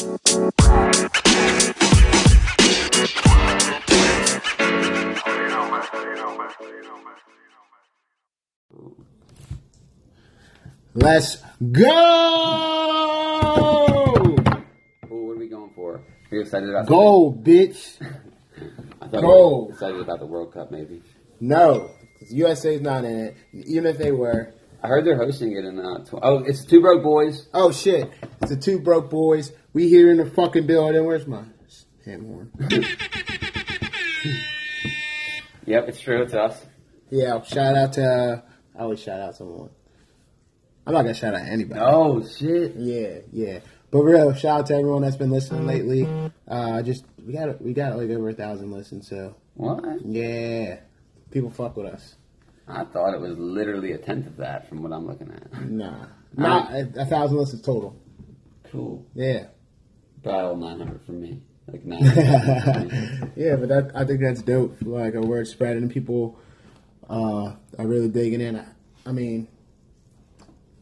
Let's go! What are we going for? Are you excited about Go, bitch. I thought Go. we were excited about the World Cup, maybe. No, USA's not in it. Even if they were. I heard they're hosting it in. Uh, tw- oh, it's Two Broke Boys. Oh shit! It's the two broke boys. We here in the fucking building. Where's my hand horn? Yep, it's true. It's us. yeah, shout out to. Uh, I always shout out someone. I'm not gonna shout out anybody. Oh shit! Yeah, yeah. But real shout out to everyone that's been listening lately. Uh, just we got we got like over a thousand listens, so What? yeah, people fuck with us. I thought it was literally a tenth of that from what I'm looking at. Nah, not a, a thousand listens total. Cool. Yeah, Battle 900 for me. Like 900. yeah, but that I think that's dope. Like a word spreading, and people uh, are really digging in. I, I mean,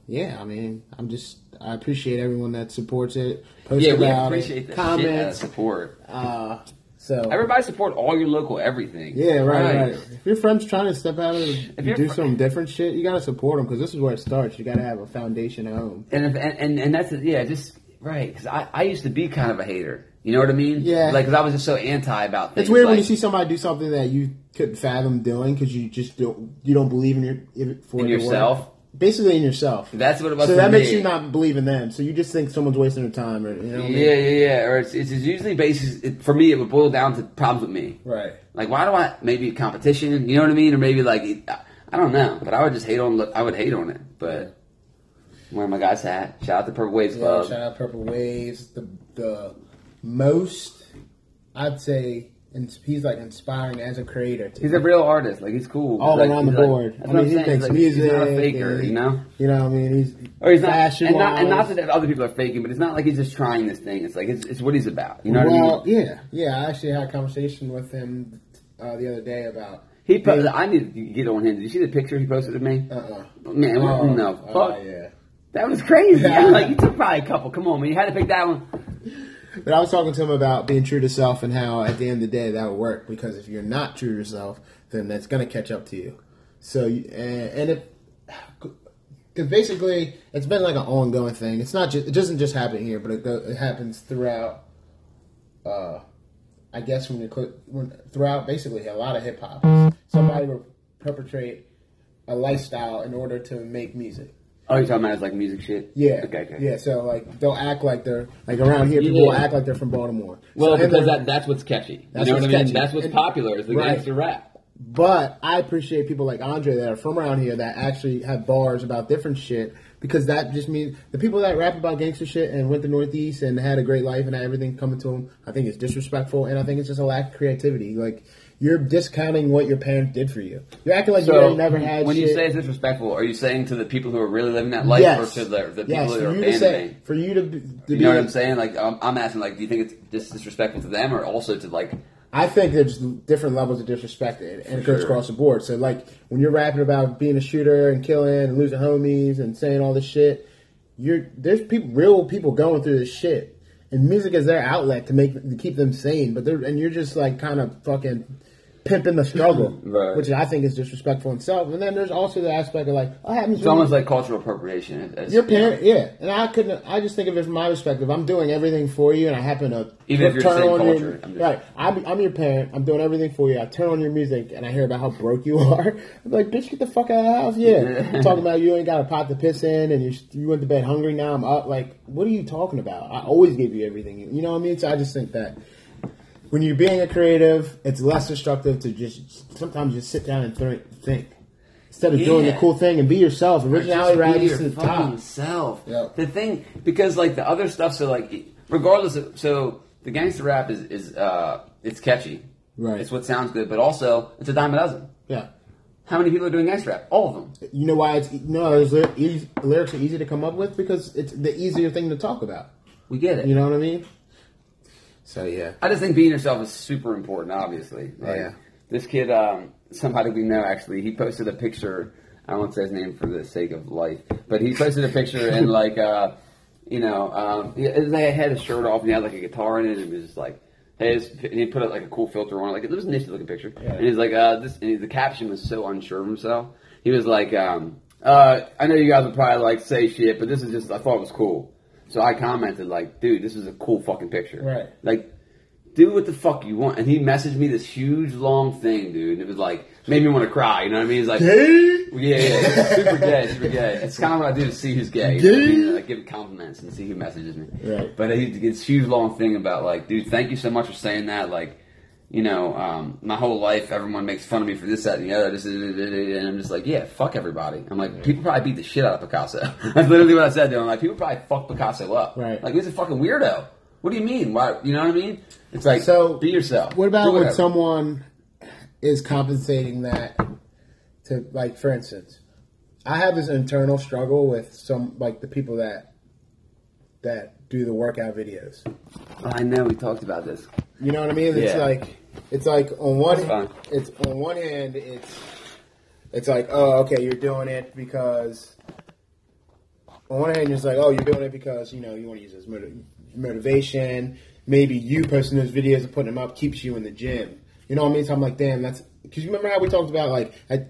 yeah, I mean, I'm just I appreciate everyone that supports it, posts yeah, we appreciate it, the shit out comments. support. Uh, so Everybody support all your local everything. yeah, right, right, If your friend's trying to step out and If your do fr- some different shit, you gotta support them because this is where it starts. You gotta have a foundation at home. And if, and, and and that's yeah, just right. Because I, I used to be kind of a hater. You know what I mean? Yeah. Like, because I was just so anti about things. It's weird when you see somebody do something that you couldn't fathom doing because you just don't you don't believe in your in, for In to work. yourself? Basically, in yourself. That's what it was. So that makes you not believe in them. So you just think someone's wasting their time, or you know? What I mean? Yeah, yeah, yeah. Or it's, it's usually basis. It, for me, it would boil down to problems with me. Right. Like, why do I maybe competition? You know what I mean? Or maybe like I don't know. But I would just hate on. I would hate on it. But wearing my guy's at? Shout out to Purple Waves Yeah, Club. shout out to Purple Waves. The the most I'd say ins- he's like inspiring as a creator. To He's a real artist. Like he's cool. all Like, around the like- board. I mean, he saying. makes Like, music. He's not a faker. he- You know. You know, what I mean, he's Or he's not, and not, and not that other people are faking, but it's not like he's just trying this thing. It's like it's, it's what he's about. You know well, what I mean? yeah, yeah. I actually had a conversation with him uh, the other day about He posted. I need to get on him. Did you see the picture he posted of me? Uh-uh. Man, Oh, no, oh, fuck. yeah. That was crazy. Yeah. like you took probably a couple. Come on, man. You had to pick that one. But I was talking to him about being true to self and how at the end of the day that would work because if you're not true to yourself, then that's going to catch up to you. So and, and it because basically it's been like an ongoing thing. It's not just it doesn't just happen here, but it, go, it happens throughout. Uh, I guess when you click when, throughout basically a lot of hip hop, somebody will perpetrate a lifestyle in order to make music. Oh, you're talking about his like music shit? Yeah. Okay. Okay. Yeah. So like they'll act like they're like around here. People will act like they're from Baltimore. Well, So- because that, that's what's catchy. That's you know what's what I mean? catchy. That's what's And- popular is the Right. gangster rap. But I appreciate people like Andre that are from around here that actually have bars about different shit because that just means the people that rap about gangster shit and went to the Northeast and had a great life and had everything coming to them. I think it's disrespectful and I think it's just a lack of creativity. Like you're discounting what your parents did for you. You're acting like you So ain't never had. when shit. you say it's disrespectful, are you saying to the people who are really living that life, yes, or to the, the people yes, who are you say, abandoning? for you to, be- to You be, know what I'm saying? Like I'm, I'm asking, like, do you think it's just disrespectful to them, or also to like? I think there's different levels of disrespect, and and it goes sure. across the board. So, like when you're rapping about being a shooter and killing and losing homies and saying all this shit, you're there's people, real people going through this shit, and music is their outlet to make to keep them sane. But they're and you're just like kind of fucking pimping the struggle, Right. which I think is disrespectful in itself. And then there's also the aspect of like, oh, happens. It's almost like cultural appropriation. It's- Your parent, yeah, and I couldn't. I just think of it from my perspective. I'm doing everything for you, and I happen to Even if you're the same on culture, Your, I'm just- right, I'm, I'm your parent. I'm doing everything for you. I turn on your music, and I hear about how broke you are. I'm like, bitch, get the fuck out of the house. Yeah, Yeah. talking about you ain't got a pot to piss in, and you you went to bed hungry. Now I'm up. Like, what are you talking about? I always gave you everything. You know what I mean? So I just think that. When you're being a creative, it's less destructive to just sometimes just sit down and th- think instead of doing the cool thing and be yourself. Originality Just rises to the top. self. Yep. The thing, because like the other stuff, so like, regardless of, so the gangster rap is, is uh, it's catchy. Right. It's what sounds good, but also it's a dime a dozen. Yeah. How many people are doing gangster rap? All of them. You know why it's no those ly- lyrics are easy to come up with because it's the easier thing to talk about. We get it. You know what I mean? So yeah, I just think being yourself is super important, obviously. Like, Yeah. This kid, um, somebody we know actually, he posted a picture. I won't say his name for the sake of life, but he posted a picture and like, uh, you know, um, they had his shirt off and he had like a guitar in it, and it was just like. Hey, and he put like a cool filter on it. Like it was a nifty looking picture. Yeah. And he's like, uh, this. And the caption was so unsure of himself. He was like, um, uh, I know you guys would probably like say shit, but this is just I thought it was cool. So I commented like, dude, this is a cool fucking picture. Right. Like, do what the fuck you want. And he messaged me this huge long thing, dude. And it was like made me want to cry. You know what I mean? He's like, yeah, yeah, super gay, super gay. It's kind of what I do to see who's gay. You know I mean? Like give compliments and see who messages me. Right. But he this huge long thing about like, dude, thank you so much for saying that. Like, you know, um, my whole life everyone makes fun of me for this, that, and the other. This, and I'm just like, yeah, fuck everybody. I'm like, people probably beat the shit out of Picasso. That's literally what I said to him. Like, people probably fuck Picasso up. Right. Like, he's a fucking weirdo. What do you mean? Why? You know what I mean? It's like, So, be yourself. What about when someone is compensating that to, like, for instance, I have this internal struggle with some, like, the people that that do the workout videos. I know we talked about this. You know what I mean? It's Yeah. like it's like on one That's it's on one hand it's it's like oh okay you're doing it because on one hand it's like oh you're doing it because you know you want to use this motiv- motivation maybe you posting those videos and putting them up keeps you in the gym you know what I mean so I'm like damn that's because you remember how we talked about like I,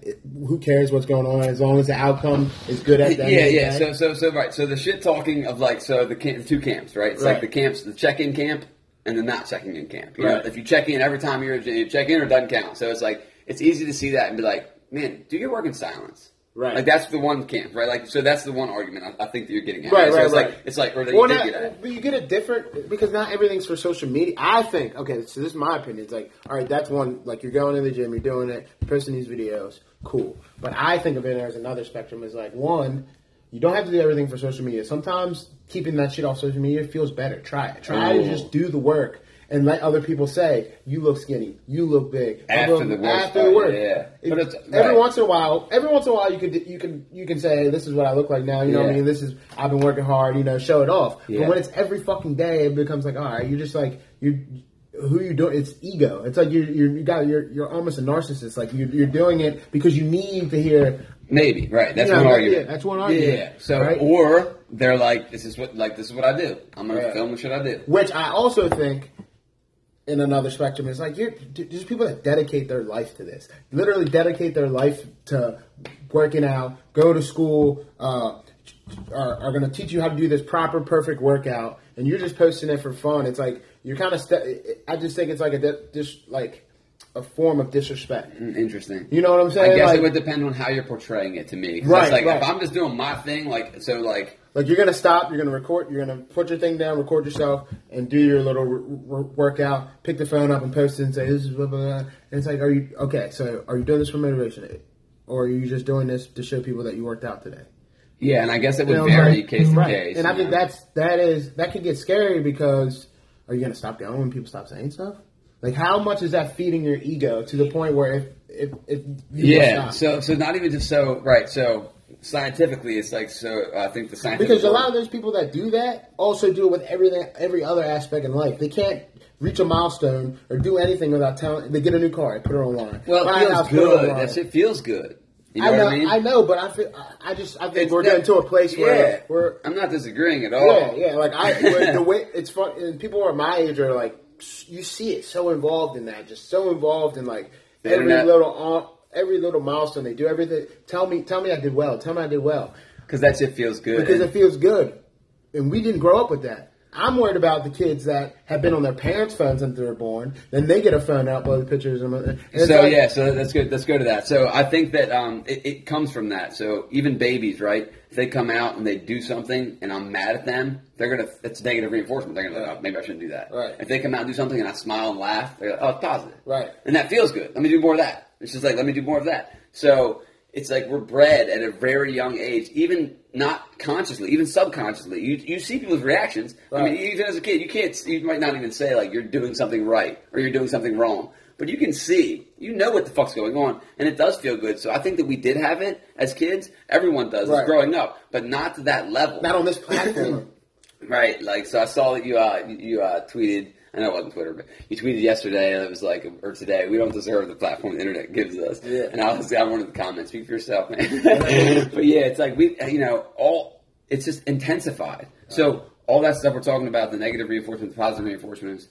who cares what's going on as long as the outcome is good at end yeah, yeah. So, so, so, right. So the shit talking of like, so the, camp, the two camps, right? It's like the camps, the check-in camp and the not checking in camp. You know, Right. if you check in every time you're you check in or doesn't count. So it's like it's easy to see that and be like, man, do your work in silence. Right. Like that's the one camp, right? Like so that's the one argument I, I think that you're getting at. Right, So right, it's right. like it's like or that Well, you not- get but you get it different because not everything's for social media. I think okay, so this is my opinion. It's like, all right, that's one. Like you're going to the gym, you're doing it, posting these videos, cool. But I think of it as another spectrum. Is like one, you don't have to do everything for social media. Sometimes keeping that shit off social media feels better. Try it. Try to just do the work. And let other people say you look skinny, you look big. After blah, the work After the work, yeah. If- But it's- every right. once in a while, every once in a while, you could you can you can say this is what I look like now. You know what I mean? This is I've been working hard. You know, show it off. Yeah. But when it's every fucking day, it becomes like, all right, you're just like you. Who you doing? It's ego. It's like you you you got you're you're almost a narcissist. Like you you're doing it because you need to hear. Maybe right. That's Yeah, one yeah, argument. that's one Yeah, argument, Yeah. So right? or they're like, this is what like this is what I do. I'm gonna Yeah. film the shit I do. Which I also think, in another spectrum, is like you're there's people that dedicate their life to this. Literally dedicate their life to working out, go to school, uh, are, are going to teach you how to do this proper, perfect workout, and you're just posting it for fun. It's like you're kind of. St- I just think it's like a dis- like a form of disrespect. Mm, Interesting. You know what I'm saying? I guess like, it would depend on how you're portraying it to me. Right, it's like right. if I'm just doing my thing, like so, like Like you're gonna stop, you're gonna record, you're gonna put your thing down, record yourself, and do your little r- r- workout. Pick the phone up and post it and say this is blah blah blah. And it's like, are you okay? So are you doing this for motivation, or are you just doing this to show people that you worked out today? yeah, and I guess it would You know, vary like- case to case. And I you think that's that is that could get scary because are you gonna stop going when people stop saying stuff? Like how much is that feeding your ego to the point where if if, if yeah. So so not even just so right. So scientifically, it's like so. Uh, I think the scientific Because a lot of those people that do that also do it with everything, every other aspect in life. They can't reach a milestone or do anything without telling. They get a new car, put it online. well, it feels house, it good. online. That shit feels good. You know, I know, what I mean? I know, but I feel, I- just, I think It's we're that- getting to a place where yeah, we're, I'm not disagreeing at all. yeah, yeah. Like I, the way it's fun, and people who are my age are like, you see it so involved in that, just so involved in like The every internet. little, uh, every little milestone they do, everything. Tell me, tell me I did well. Tell me I did well. because that shit feels good. because And- it feels good. And we didn't grow up with that. I'm worried about the kids that have been on their parents' phones since they were born. Then they get a phone out blow the pictures. And So like- yeah, so let's go. Let's go to that. So I think that um, it, it comes from that. So even babies, right? If they come out and they do something, and I'm mad at them, they're gonna. It's negative reinforcement. They're gonna. Oh, maybe I shouldn't do that. Right. If they come out and do something, and I smile and laugh, they're like, oh, it's positive. Right. And that feels good. Let me do more of that. It's just like let me do more of that. So it's like we're bred at a very young age, even not consciously, even subconsciously. You you see people's reactions. I mean, even as a kid, you can't. You might not even say like you're doing something right or you're doing something wrong, but you can see. You know what the fuck's going on, and it does feel good. So I think that we did have it as kids. Everyone does Right. growing up, but not to that level. not on this platform. Right, like so. I saw that you uh you uh tweeted. I know it wasn't Twitter, but you tweeted yesterday, and it was like, or today. We don't deserve the platform the internet gives us. Yeah. And I was, I wanted the comments. Speak for yourself, man. but yeah, it's like we, you know, all. It's just intensified. So all that stuff we're talking about, the negative reinforcement, the positive reinforcements,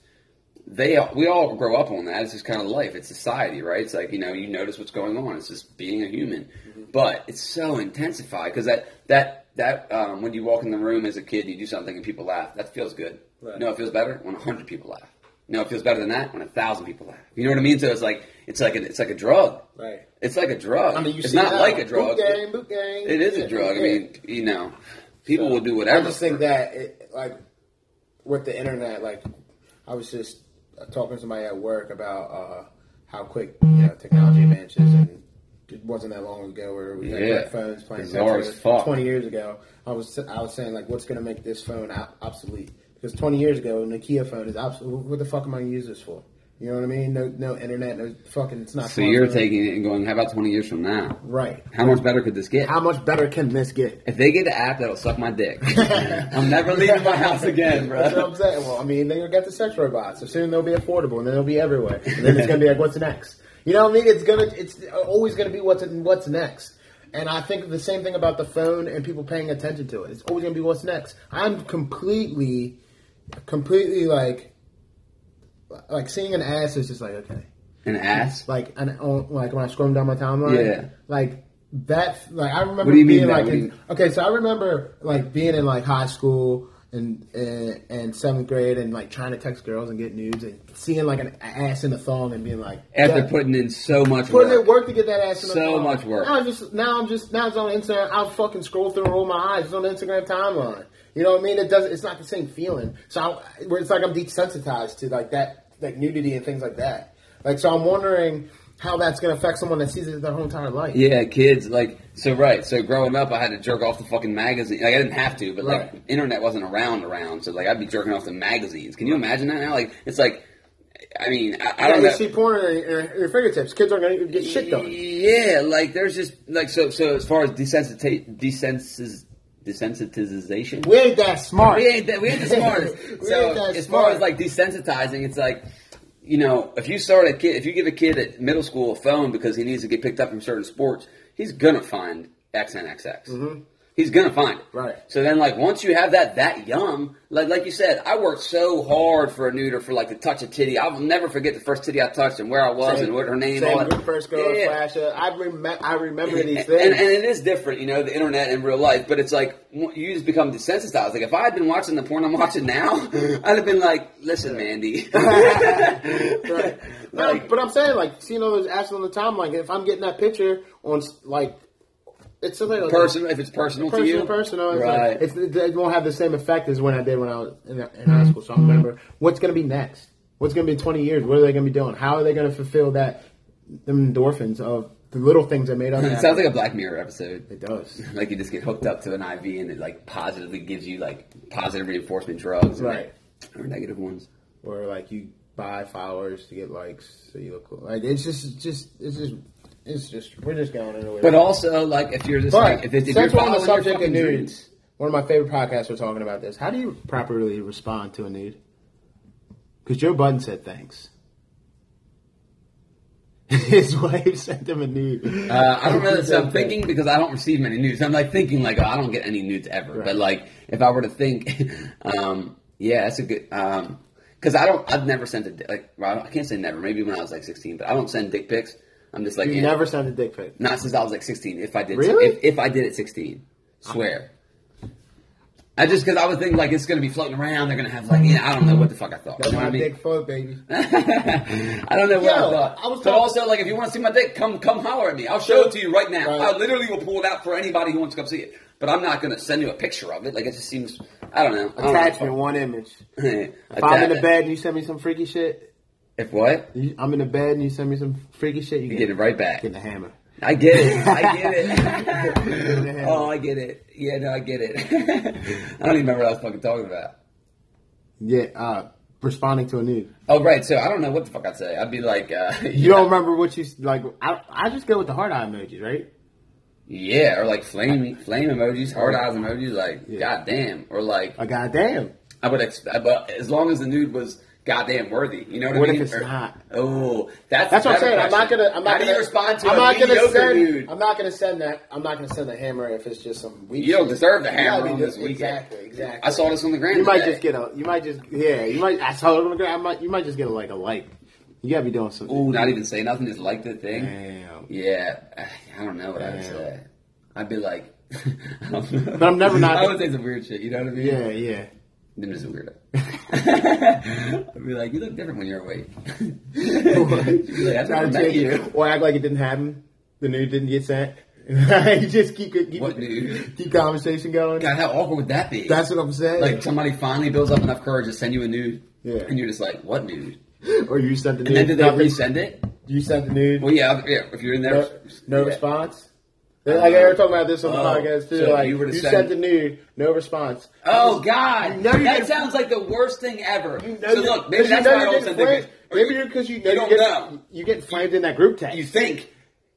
they we all grow up on that. It's just kind of life. It's society, right? It's like you know you notice what's going on. It's just being a human, Mm-hmm. but it's so intensified because that that that um, when you walk in the room as a kid, you do something and people laugh. That feels good. Right. Know, it feels better when a hundred people laugh. Know, it feels better than that when a thousand people laugh. You know what I mean? So it's like it's like a, it's like a drug. Right. It's like a drug. I mean, you it's not like a drug. Boot gang, boot gang. It is Yeah, a drug. I mean, you know, people So, will do whatever. I just think that, it, like, with the internet, like, I was just talking to somebody at work about uh, how quick you know technology advances, and it wasn't that long ago where we had Yeah. phones playing Bizarre as fuck. Twenty years ago, I was I was saying like, what's going to make this phone obsolete? Because twenty years ago, a Nokia phone is obsolete. What the fuck am I going to use this for? You know what I mean? No, no internet, no fucking. It's not. So you're taking it and going, how about 20 years from now? right. How much better could this get? How much better can this get? If they get an app that'll suck my dick, I'm never leaving my house again, That's what bro. I'm saying. Well, I mean, gonna get the sex robots. So soon they'll be affordable, and then they'll be everywhere. And then it's gonna be like, what's next? You know what I mean? It's gonna, it's always gonna be what's what's next. And I think the same thing about the phone and people paying attention to it. It's always gonna be what's next. I'm completely, completely like, like seeing an ass is just like okay, An ass? like an like when I scroll down my timeline, Yeah. like that. Like I remember What do you mean being that? like, in- okay, so I remember like being in like high school and and, and seventh grade and like trying to text girls and get nudes and seeing like an ass in a thong and being like After putting in so much putting work. in work to get that ass in the So thong. much work. Now I'm just now I'm just now it's on Instagram. I'll fucking scroll through and roll my eyes. It's on the Instagram timeline. You know what I mean? It doesn't. It's not the same feeling. So I, it's like I'm desensitized to like that, like nudity and things like that. Like so, I'm wondering how that's going to affect someone that sees it their whole entire life. Yeah, kids like so right. So growing up, I had to jerk off the fucking magazine. Like I didn't have to, but like internet wasn't around around. So like I'd be jerking off the magazines. Can you imagine that now? Like it's like, I mean, I, I Yeah, don't you know. see porn in your, your fingertips. Kids are going to get shit done. Yeah, like there's just like so. So as far as desensitize, desensiz, desensitization, We ain't that smart. we ain't that we ain't the smartest. So that as smart. far as like desensitizing, it's like you know, if you start a kid, if you give a kid at middle school a phone because he needs to get picked up from certain sports, he's gonna find XNXX. He's gonna find it. Right. So then, like, once you have that that young, like like you said, I worked so hard for a nude or for like to touch a titty. I'll never forget the first titty I touched and where I was and what her name Same first girl, Yeah. I, rem- I remember these things. and, and it is different, you know, the internet and real life. But it's like you just become desensitized. Like if I had been watching the porn I'm watching now, I'd have been like, "Listen, Mandy." right. No, Like- but I'm saying, like, seeing all those asses on the timeline, if I'm getting that picture on, like, it's something like Personal, if it's personal, to personal, you, personal. It's right? like, it's, it, it won't have the same effect as when I did when I was in, in high school. So I remember what's going to be next. What's going to be in 20 years? What are they going to be doing? How are they going to fulfill that them endorphins of the little things that made up? it sounds like a Black Mirror episode. it does. Like you just get hooked up to an IV and it like positively gives you like positive reinforcement drugs, Right. Or negative ones. Or like you buy followers to get likes, so you look cool. Like it's just, just, it's just, it's just. We're just going in a way. But also, like if you're just But like if, it's, if you're since on the subject of dreams- nudes, one of my favorite podcasts were talking about this. How do you properly respond to a nude? Because Joe Budden said thanks. His wife sent him a nude. Uh, I don't know. So I'm thinking because I don't receive many nudes. I'm like thinking like oh, I don't get any nudes ever. Right. But like if I were to think, um, yeah, that's a good. Um, because I don't. I've never sent a like. Well, I can't say never. Maybe when I was like 16, but I don't send dick pics. I'm just like You yeah. never sent a dick pic. Not since I was like 16. If I did, Really? if, if I did at 16, swear. I just because I was thinking like it's gonna be floating around. They're gonna have like yeah, I don't know what the fuck I thought. That's You know my what I mean? dick float, baby. I don't know what I thought. I was but also, like, if you want to see my dick, come come holler at me. I'll show it to you right now. Right. I literally will pull it out for anybody who wants to come see it. But I'm not going to send you a picture of it. Like, it just seems, I don't know. I don't know. Attachment, one image. If I'm in the bed and you send me some freaky shit, If what? you- I'm in the bed and you send me some freaky shit, you You get, get it right back. Get the hammer. I get it. I get it. oh, I get it. Yeah, no, I get it. I don't even remember what I was fucking talking about. Yeah, uh, responding to a nude. Oh, right. So I don't know what the fuck I'd say. I'd be like, uh, You don't remember what you like? I I just go with the heart eye emojis, right? Yeah, or like flame flame emojis, hard eyes emojis, like Yeah. goddamn, or like A goddamn. I would expect, but as long as the nude was goddamn worthy. You know what, What I if mean? it's Or- not? Oh, that's That's what I'm saying. I'm not gonna. I'm not How gonna do you respond to I'm not gonna send. dude? I'm not gonna send that. I'm not gonna send the hammer if it's just some weak. You don't shit. deserve the hammer on this weekend. Exactly. Exactly. I saw this on the ground. You might just get a. You might just. Yeah. You might. I saw it on the ground. I might. You might just get a, like a like. You gotta be doing something. Ooh, not even say nothing, just like the thing. Damn. Yeah, I don't know what I'd say. I'd be like, I. But I'm never not- I would say some weird shit. You know what I mean? Yeah. Yeah. I'm just a weirdo. I'd be like, you look different when you're awake. Like, Try to change you. or act like it didn't happen. The nude didn't get sent. you just keep keep, What nude? keep conversation going. God, how awkward would that be? That's what I'm saying. like somebody finally builds up enough courage to send you a nude, Yeah. and you're just like, what nude? or you sent the And then nude. did they nothing. resend it? Do you sent the nude. Well, yeah, yeah. If you're in there, No, no yeah. response. Like they were talking about this on the Oh, podcast too. so like you you, were to sent send- the nude, no response. Oh God! You know you that sounds like the worst thing ever. You know so you- look, maybe you that's why I send. Maybe you're because you know You you don't get know. you get flamed in that group text. You think?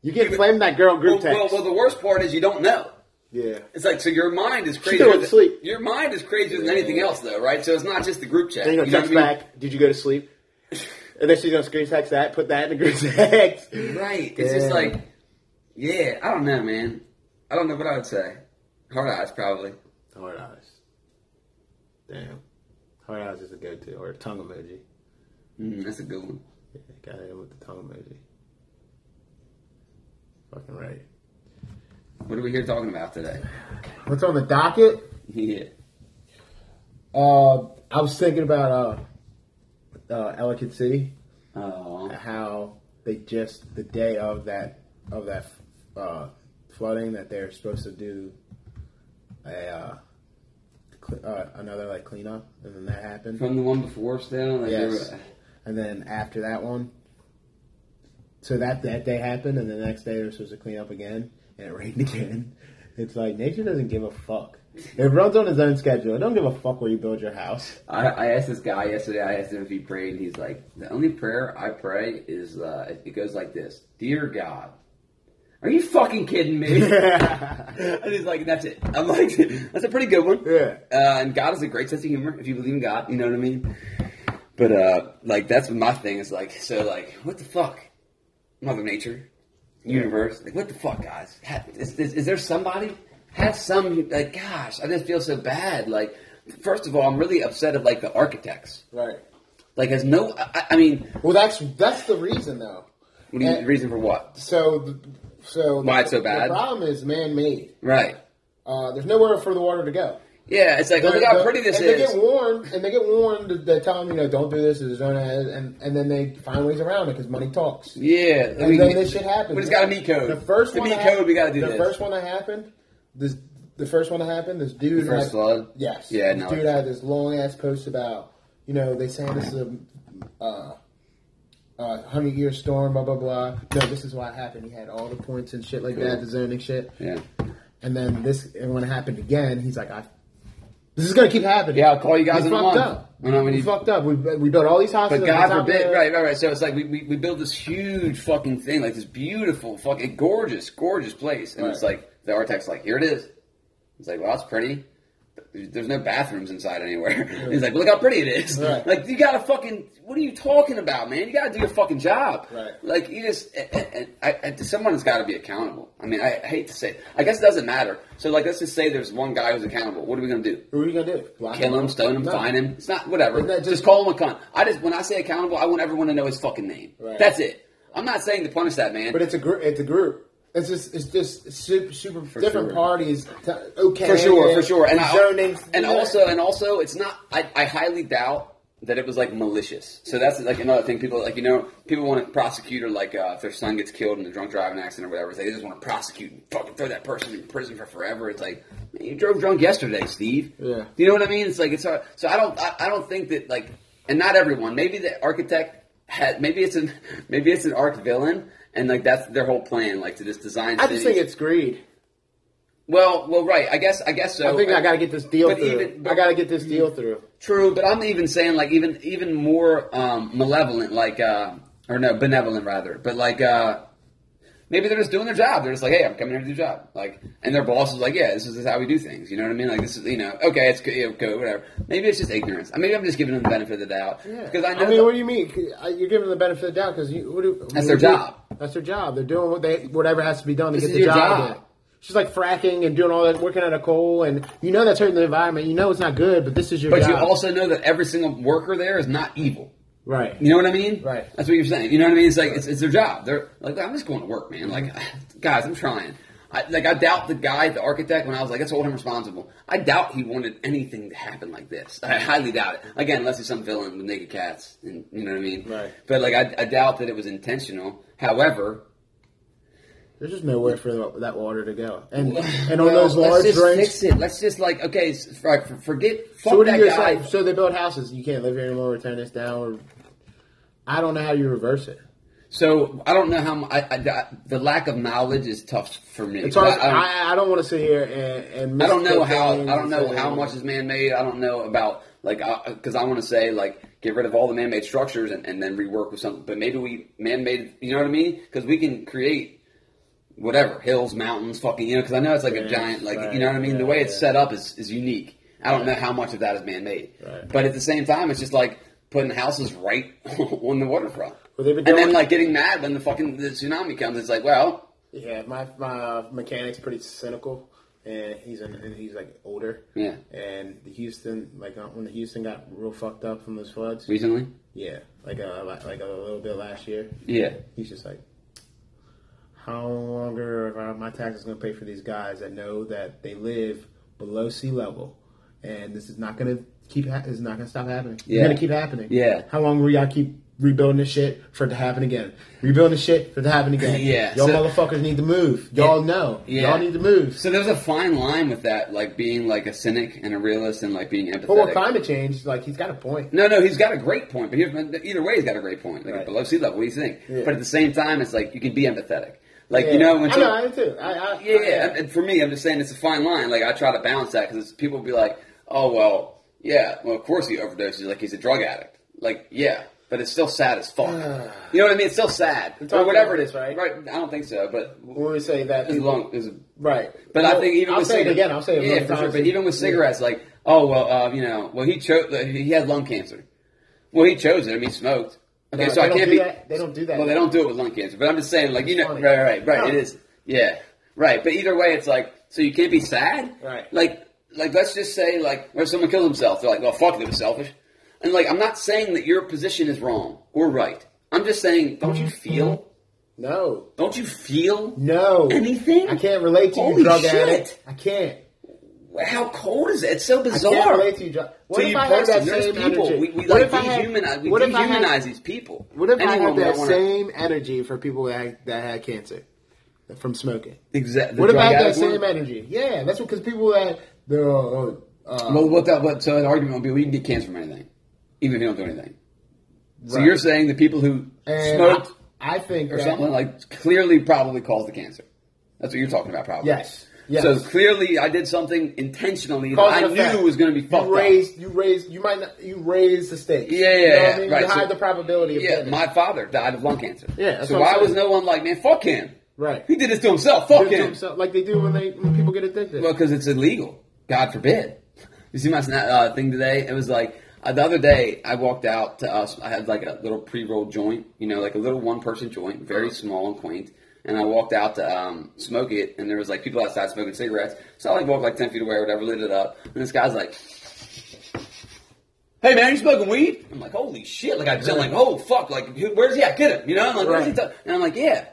you get flamed in that girl group Well, well, text. well, the worst part is you don't know. yeah. It's like so your mind is crazy. go to sleep. Your mind is crazier than anything else, though, right? So it's not just the group chat. Then you You know text I mean? back. Did you go to sleep? And then she's gonna screen text that, put that in the group text. Right. It's just like, yeah, I don't know, man. I don't know what I would say. Hard eyes, probably. Hard eyes. Damn. Hard eyes is a go-to or a tongue emoji. Mm, that's a good one. Yeah, got it with the tongue emoji. Fucking right. What are we here talking about today? What's on the docket? yeah. Uh, I was thinking about uh, uh, Ellicott City, Oh. how they just the day of that of that uh, flooding that they're supposed to do a uh, cl- uh, another like cleanup, and then that happened. From the one before, still. Like Yes. were- And then after that one, so that that day happened, and the next day they're supposed to clean up again, and it rained again. It's like nature doesn't give a fuck. It runs on its own schedule. It don't give a fuck where you build your house. I, I asked this guy yesterday. I asked him if he prayed, and he's like, "The only prayer I pray is uh, it- it goes like this: Dear God, are you fucking kidding me?" and he's like, "That's it." I'm like, "That's a pretty good one." Yeah. Uh, and God has a great sense of humor if you believe in God. You know what I mean? But uh, like, that's my thing is like. So like, what the fuck, Mother Nature, universe? Like, what the fuck, guys? Is, is, is there somebody? Have some like, gosh, I just feel so bad. Like, first of all, I'm really upset at like the architects. Right. Like, has no. I, I mean, Well, that's that's the reason though. what do you, And- reason for what? So, the, so Why it's so bad? The problem is man-made. Right. Uh, there's nowhere for the water to go. Yeah, it's like, look They're- how pretty this and is. They get warned, and they get warned. They tell them, you know, don't do this. Zone ahead, and and then they find ways around it because money talks. yeah, And then this shit happens. We just got to meet code. The first to one meet that code, we got to do the this. first one that happened. This the first one that happened. This dude The first had, flood? Yes. Yeah, This no, dude had this long ass post about you know they saying this is a uh, uh, hundred year storm. Blah blah blah. No, this is why it happened. He had all the points and shit like that. The zoning shit. Yeah. And then this, and when it happened again, he's like, "I, this is gonna keep happening." Yeah, I'll call you guys we in a fucked month. up. When I- when we you- fucked up. We, we built all these houses. But on God top of forbid, the- right, right, right. So it's like we, we, we build this huge fucking thing, like this beautiful, fucking gorgeous, gorgeous place, and it's Right. like the architect's like, here it is. It's like, well, it's pretty. There's no bathrooms inside anywhere. He's like, look how pretty it is. Right. Like you gotta fucking. What are you talking about, man? You gotta do your fucking job. Right. Like you just. And, and, I, and someone has got to be accountable. I mean, I hate to say. It. I guess it doesn't matter. So like, let's just say there's one guy who's accountable. What are we gonna do? What are you gonna do? Block Kill him, stone him, No. fine him. It's not whatever. Just, just- call him a cunt. I just when I say accountable, I want everyone to know his fucking name. Right. That's it. I'm not saying to punish that man. But it's a group. It's a group. It's just it's just super super different sure. parties. T- okay, for sure, for sure, and I, zoning and also, and also, it's not. I, I highly doubt that it was like malicious. So that's like another thing. People like you know people want to prosecute or like uh, if their son gets killed in a drunk driving accident or whatever, they just want to prosecute and fucking throw that person in prison for forever. It's like man, you drove drunk yesterday, Steve. Yeah. Do you know what I mean? It's like it's hard. So I don't. I, I don't think that like, and not everyone. Maybe the architect had. Maybe it's an. Maybe it's an arc villain. And like that's their whole plan, like to just design. I just think it's greed. well, well, right. I guess, I guess so. I think I got to get this deal But through. even- I got to get this deal through. True, but I'm even saying like even even more um, malevolent, like uh, or no, benevolent rather. But like uh, Maybe they're just doing their job. They're just like, hey, I'm coming here to do a job. Like, and their boss is like, yeah, this is how we do things. You know what I mean? Like, this is, you know, okay, it's good, you know, good, whatever. Maybe it's just ignorance. I maybe I'm just giving them the benefit of the doubt Yeah. because I know. I mean, that- what do you mean? You're giving them the benefit of the doubt because you. What do, That's their do- job. That's their job. They're doing what they whatever has to be done to This get is the job. job. just like fracking and doing all that, working at a coal, and you know that's hurting the environment. You know it's not good, but this is your but job. you also know that every single worker there is not evil. Right. You know what I mean? Right. That's what you're saying. You know what I mean? It's like it's, it's their job. They're like, I'm just going to work, man. Like, guys, I'm trying. I, like, I doubt the guy, the architect, when I was like, let's hold him responsible. I doubt he wanted anything to happen like this. I highly doubt it. Again, unless he's some villain with naked cats, and you know what I mean? Right. But like, I, I doubt that it was intentional. However, There's just nowhere for that water to go, and and on well, those let's large just drains. fix it. Let's just like, okay, for- for- forget. Fuck So what do that you guy. say? So they build houses. You can't live here anymore. We're tearing this down. Or I don't know how you reverse it. So I don't know how. I, I, the lack of knowledge is tough for me. It's hard. I- don't- um, I, I don't want to sit here and, and I don't know how. I don't know how much is man made. I don't know about like because I want to say like get rid of all the man made structures and, and then rework with something. But maybe we man made. You know what I mean? Because we can create whatever hills, mountains, fucking. You know, because I know it's like a giant. Like right, you know what I mean? the way it's yeah. set up is is unique. I don't know how much of that is man made. Right. But at the same time, it's just like putting houses right on the waterfront. Well, and then like getting mad when the fucking the tsunami comes. It's like, well, Yeah, my my mechanic's pretty cynical, and he's an, and he's like older. Yeah. And the Houston, like uh, when the Houston got real fucked up from those floods. recently, Yeah, like a like a little bit last year. yeah. He's just like, how longer are my taxes going to pay for these guys that know that they live below sea level, and this is not going to keep ha- is not going to stop happening. It's Yeah. going to keep happening. Yeah. How long will y'all keep rebuilding this shit for it to happen again? Rebuilding this shit for it to happen again. Yeah, Y'all so- motherfuckers need to move. Y'all Yeah. know. Yeah. Y'all need to move. So there's a fine line with that, like being like a cynic and a realist and like being empathetic. But with climate change, like he's got a point. no, no, he's got a great point, but either way, he's got a great point. Like Right. below sea level, what do you think? Yeah. But at the same time, it's like you can be empathetic. Like Yeah. you know, when I know, I too. I, I, yeah, yeah. And- for me, I'm just saying it's a fine line. Like I try to balance that because people will be like, "Oh well, yeah, well of course he overdoses. Like he's a drug addict. Like yeah, but it's still sad as fuck. you know what I mean? It's still sad or whatever it is, right? Right? I don't think so, but when we say that, as people- long as right. But I think even I'll with say it cigarettes, again. I'll say it. yeah, for sure. But even with cigarettes, like, oh well, uh, you know, well he chose, he had lung cancer. Well, he chose it. I mean, he smoked. Okay, so I can't be. that. They don't do that. Well, they don't do it with lung cancer, but I'm just saying, like, you know, funny. right, right, right. No. It is, yeah, right. But either way, it's like, so you can't be sad, Right. Like, like let's just say, like, if someone kills himself, they're like, well, fuck, it was selfish. And like, I'm not saying that your position is wrong or right. I'm just saying, don't you feel? No. Don't you feel? No. Anything? I can't relate to Holy you, drug shit. addict. I can't. How cold is it? It's so I bizarre. can't relate to you, drug. What So if you I had that same people. energy? We, we What like if I had- dehumanize, we what if I had- dehumanize these people. What if I had that wanna- same energy for people that had, that had cancer from smoking? Exactly. What I had that same energy? Yeah, that's because people that the uh, uh, Well, what that? What? So the argument would be, we can get cancer from anything, even if you don't do anything. So you're saying the people who and smoked I, I think or that, something like clearly probably caused the cancer. That's what you're talking about, probably. Yes. Yes. So clearly, I did something intentionally that Cause I and knew effect. was going to be fucked you raised, You raised. You might not. You raised the stakes. Yeah, yeah, You know yeah, I mean? right, You so- hide the probability of. Yeah, my father died of lung cancer. Yeah, that's So why was no one like, man, fuck him? Right. He did this to himself. Fuck Do it to him. himself, like they do when they when people get addicted. Well, because it's illegal. God forbid. You see my uh, thing today? It was like uh, the other day. I walked out to us. I had like a little pre-rolled joint, you know, like a little one-person joint, very small and quaint. And I walked out to um, smoke it, and there was like people outside smoking cigarettes. So I like walked like ten feet away or whatever, lit it up, and this guy's like, "Hey man, you smoking weed?" I'm like, "Holy shit!" Like I just like, "Oh fuck!" Like where's he at? Get him! You know? I'm like, "Where's he?" Ta-" And I'm like, "Yeah."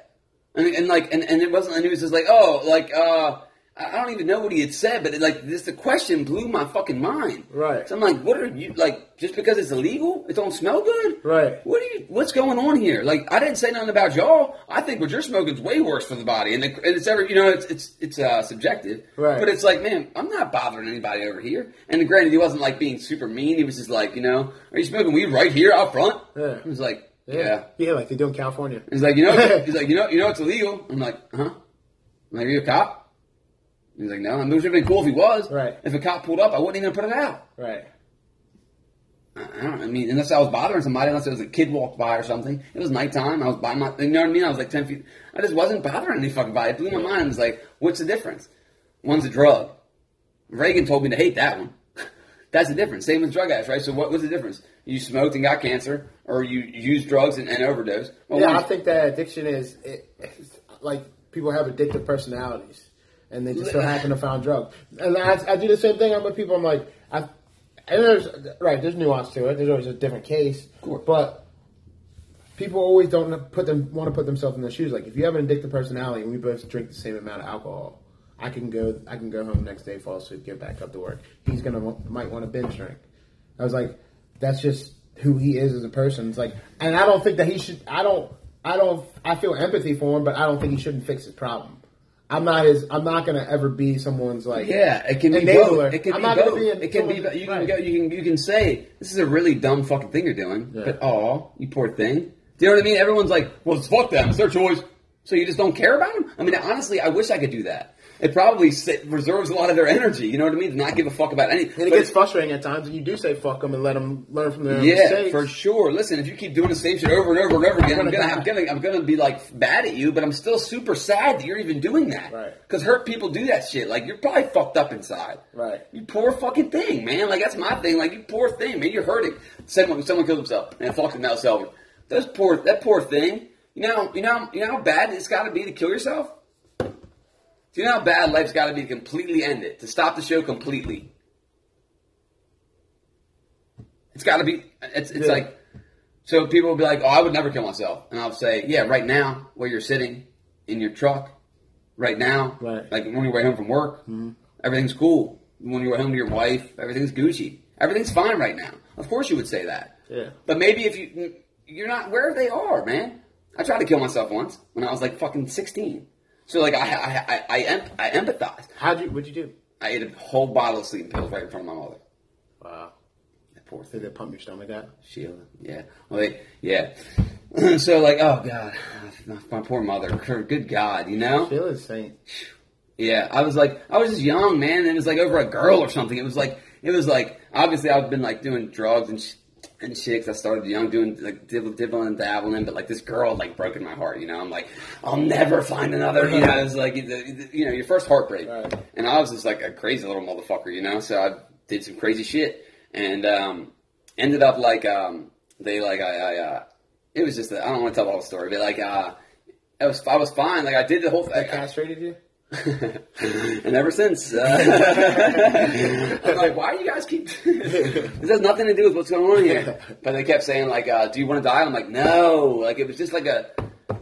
And, and like, and, and it wasn't, and he was just like, oh, like, uh, I don't even know what he had said, but it, like, this, the question blew my fucking mind. Right. So I'm like, what are you, like, just because it's illegal, it don't smell good? Right. What are you, what's going on here? Like, I didn't say nothing about y'all. I think what you're smoking is way worse for the body. And, it, and it's ever, you know, it's, it's, it's, uh, subjective. Right. But it's like, man, I'm not bothering anybody over here. And granted, he wasn't like being super mean. He was just like, you know, are you smoking weed right here out front? Yeah. He was like, yeah. yeah. yeah, like they do in California. He's like, you know, he's like, you know, you know, it's illegal. I'm like, huh? I'm like, are you a cop? He's like, no. I mean, it would have been cool if he was. Right. If a cop pulled up, I wouldn't even put it out. Right. I don't. I mean, unless I was bothering somebody, unless it was a kid walked by or something. It was nighttime. I was by my. You know what I mean? I was like ten feet. I just wasn't bothering any fucking body. It blew my mind. It was like, what's the difference? One's a drug. Reagan told me to hate that one. That's the difference. Same with drug addicts, right? So what was the difference? You smoked and got cancer, or you used drugs and, and overdose. Well, yeah, I think that addiction is it, like people have addictive personalities, and they just so happen to found drugs. And I, I do the same thing. I'm with people. I'm like, I, and there's right. There's nuance to it. There's always a different case, but people always don't put them want to put themselves in their shoes. Like if you have an addictive personality and we both drink the same amount of alcohol, I can go I can go home next day, fall asleep, get back up to work. He's gonna might want to binge drink. I was like, that's just who he is as a person. It's like, and I don't think that he should. I don't. I don't. I feel empathy for him, but I don't think he shouldn't fix his problem. I'm not his. I'm not gonna ever be someone's like. Yeah, it can be enabler. both. It can I'm be not both. gonna be. a- it can be. You can right. go. You can. You can say this is a really dumb fucking thing you're doing. Yeah. But oh, you poor thing. Do you know what I mean? Everyone's like, well, it's fuck them. It's their choice. So you just don't care about them? I mean, honestly, I wish I could do that. It probably sa- reserves a lot of their energy. You know what I mean? To not give a fuck about anything. And it gets frustrating at times, and you do say fuck them and let them learn from their mistakes. Yeah, mistakes. for sure. Listen, if you keep doing the same shit over and over and over again, I'm gonna I'm gonna, I'm gonna be like bad at you, but I'm still super sad that you're even doing that. Right. Because hurt people do that shit. Like you're probably fucked up inside. Right. You poor fucking thing, man. Like that's my thing. Like you poor thing, man. You're hurting. Someone, someone kills himself and fucking Mel Selvin. Those poor, that poor thing. You know, you know, you know how bad it's got to be to kill yourself. Do you know how bad life's got to be to completely end it, to stop the show completely? It's got to be. It's it's Yeah. like. So people will be like, "Oh, I would never kill myself," and I'll say, "Yeah, right now, where you're sitting in your truck, right now, Right. like when you're way home from work, mm-hmm. everything's cool. When you're home to your wife, everything's Gucci. Everything's fine right now. Of course, you would say that. Yeah. But maybe if you you're not where they are, man. I tried to kill myself once when I was like fucking 16. So like I I I I, em- I empathize. How'd you? What'd you do? I ate a whole bottle of sleeping pills right in front of my mother. Wow. That poor Did thing. they pump your stomach out? Sheila. Yeah. Well, they, yeah. so like, oh god, my, my poor mother. Her- Good God, you know. Sheila's saint. Yeah, I was like, I was just young, man, and it was like over a girl or something. It was like, it was like, obviously I've been like doing drugs and sh- and shit 'cause I started young doing like dibble, dibbling and dabbling, but like this girl like broken my heart, you know. I'm like, I'll never find another, you know. It was like, you know, your first heartbreak, Right. and I was just like a crazy little motherfucker, you know. So I did some crazy shit and um, ended up like um, they like I, I uh, it was just I I don't want to tell the whole story, but like uh, I was I was fine, like I did the whole They castrated you? and ever since, uh, I'm like, why do you guys keep? this has nothing to do with what's going on here. But they kept saying like, uh, "Do you want to die?" I'm like, "No." Like it was just like a,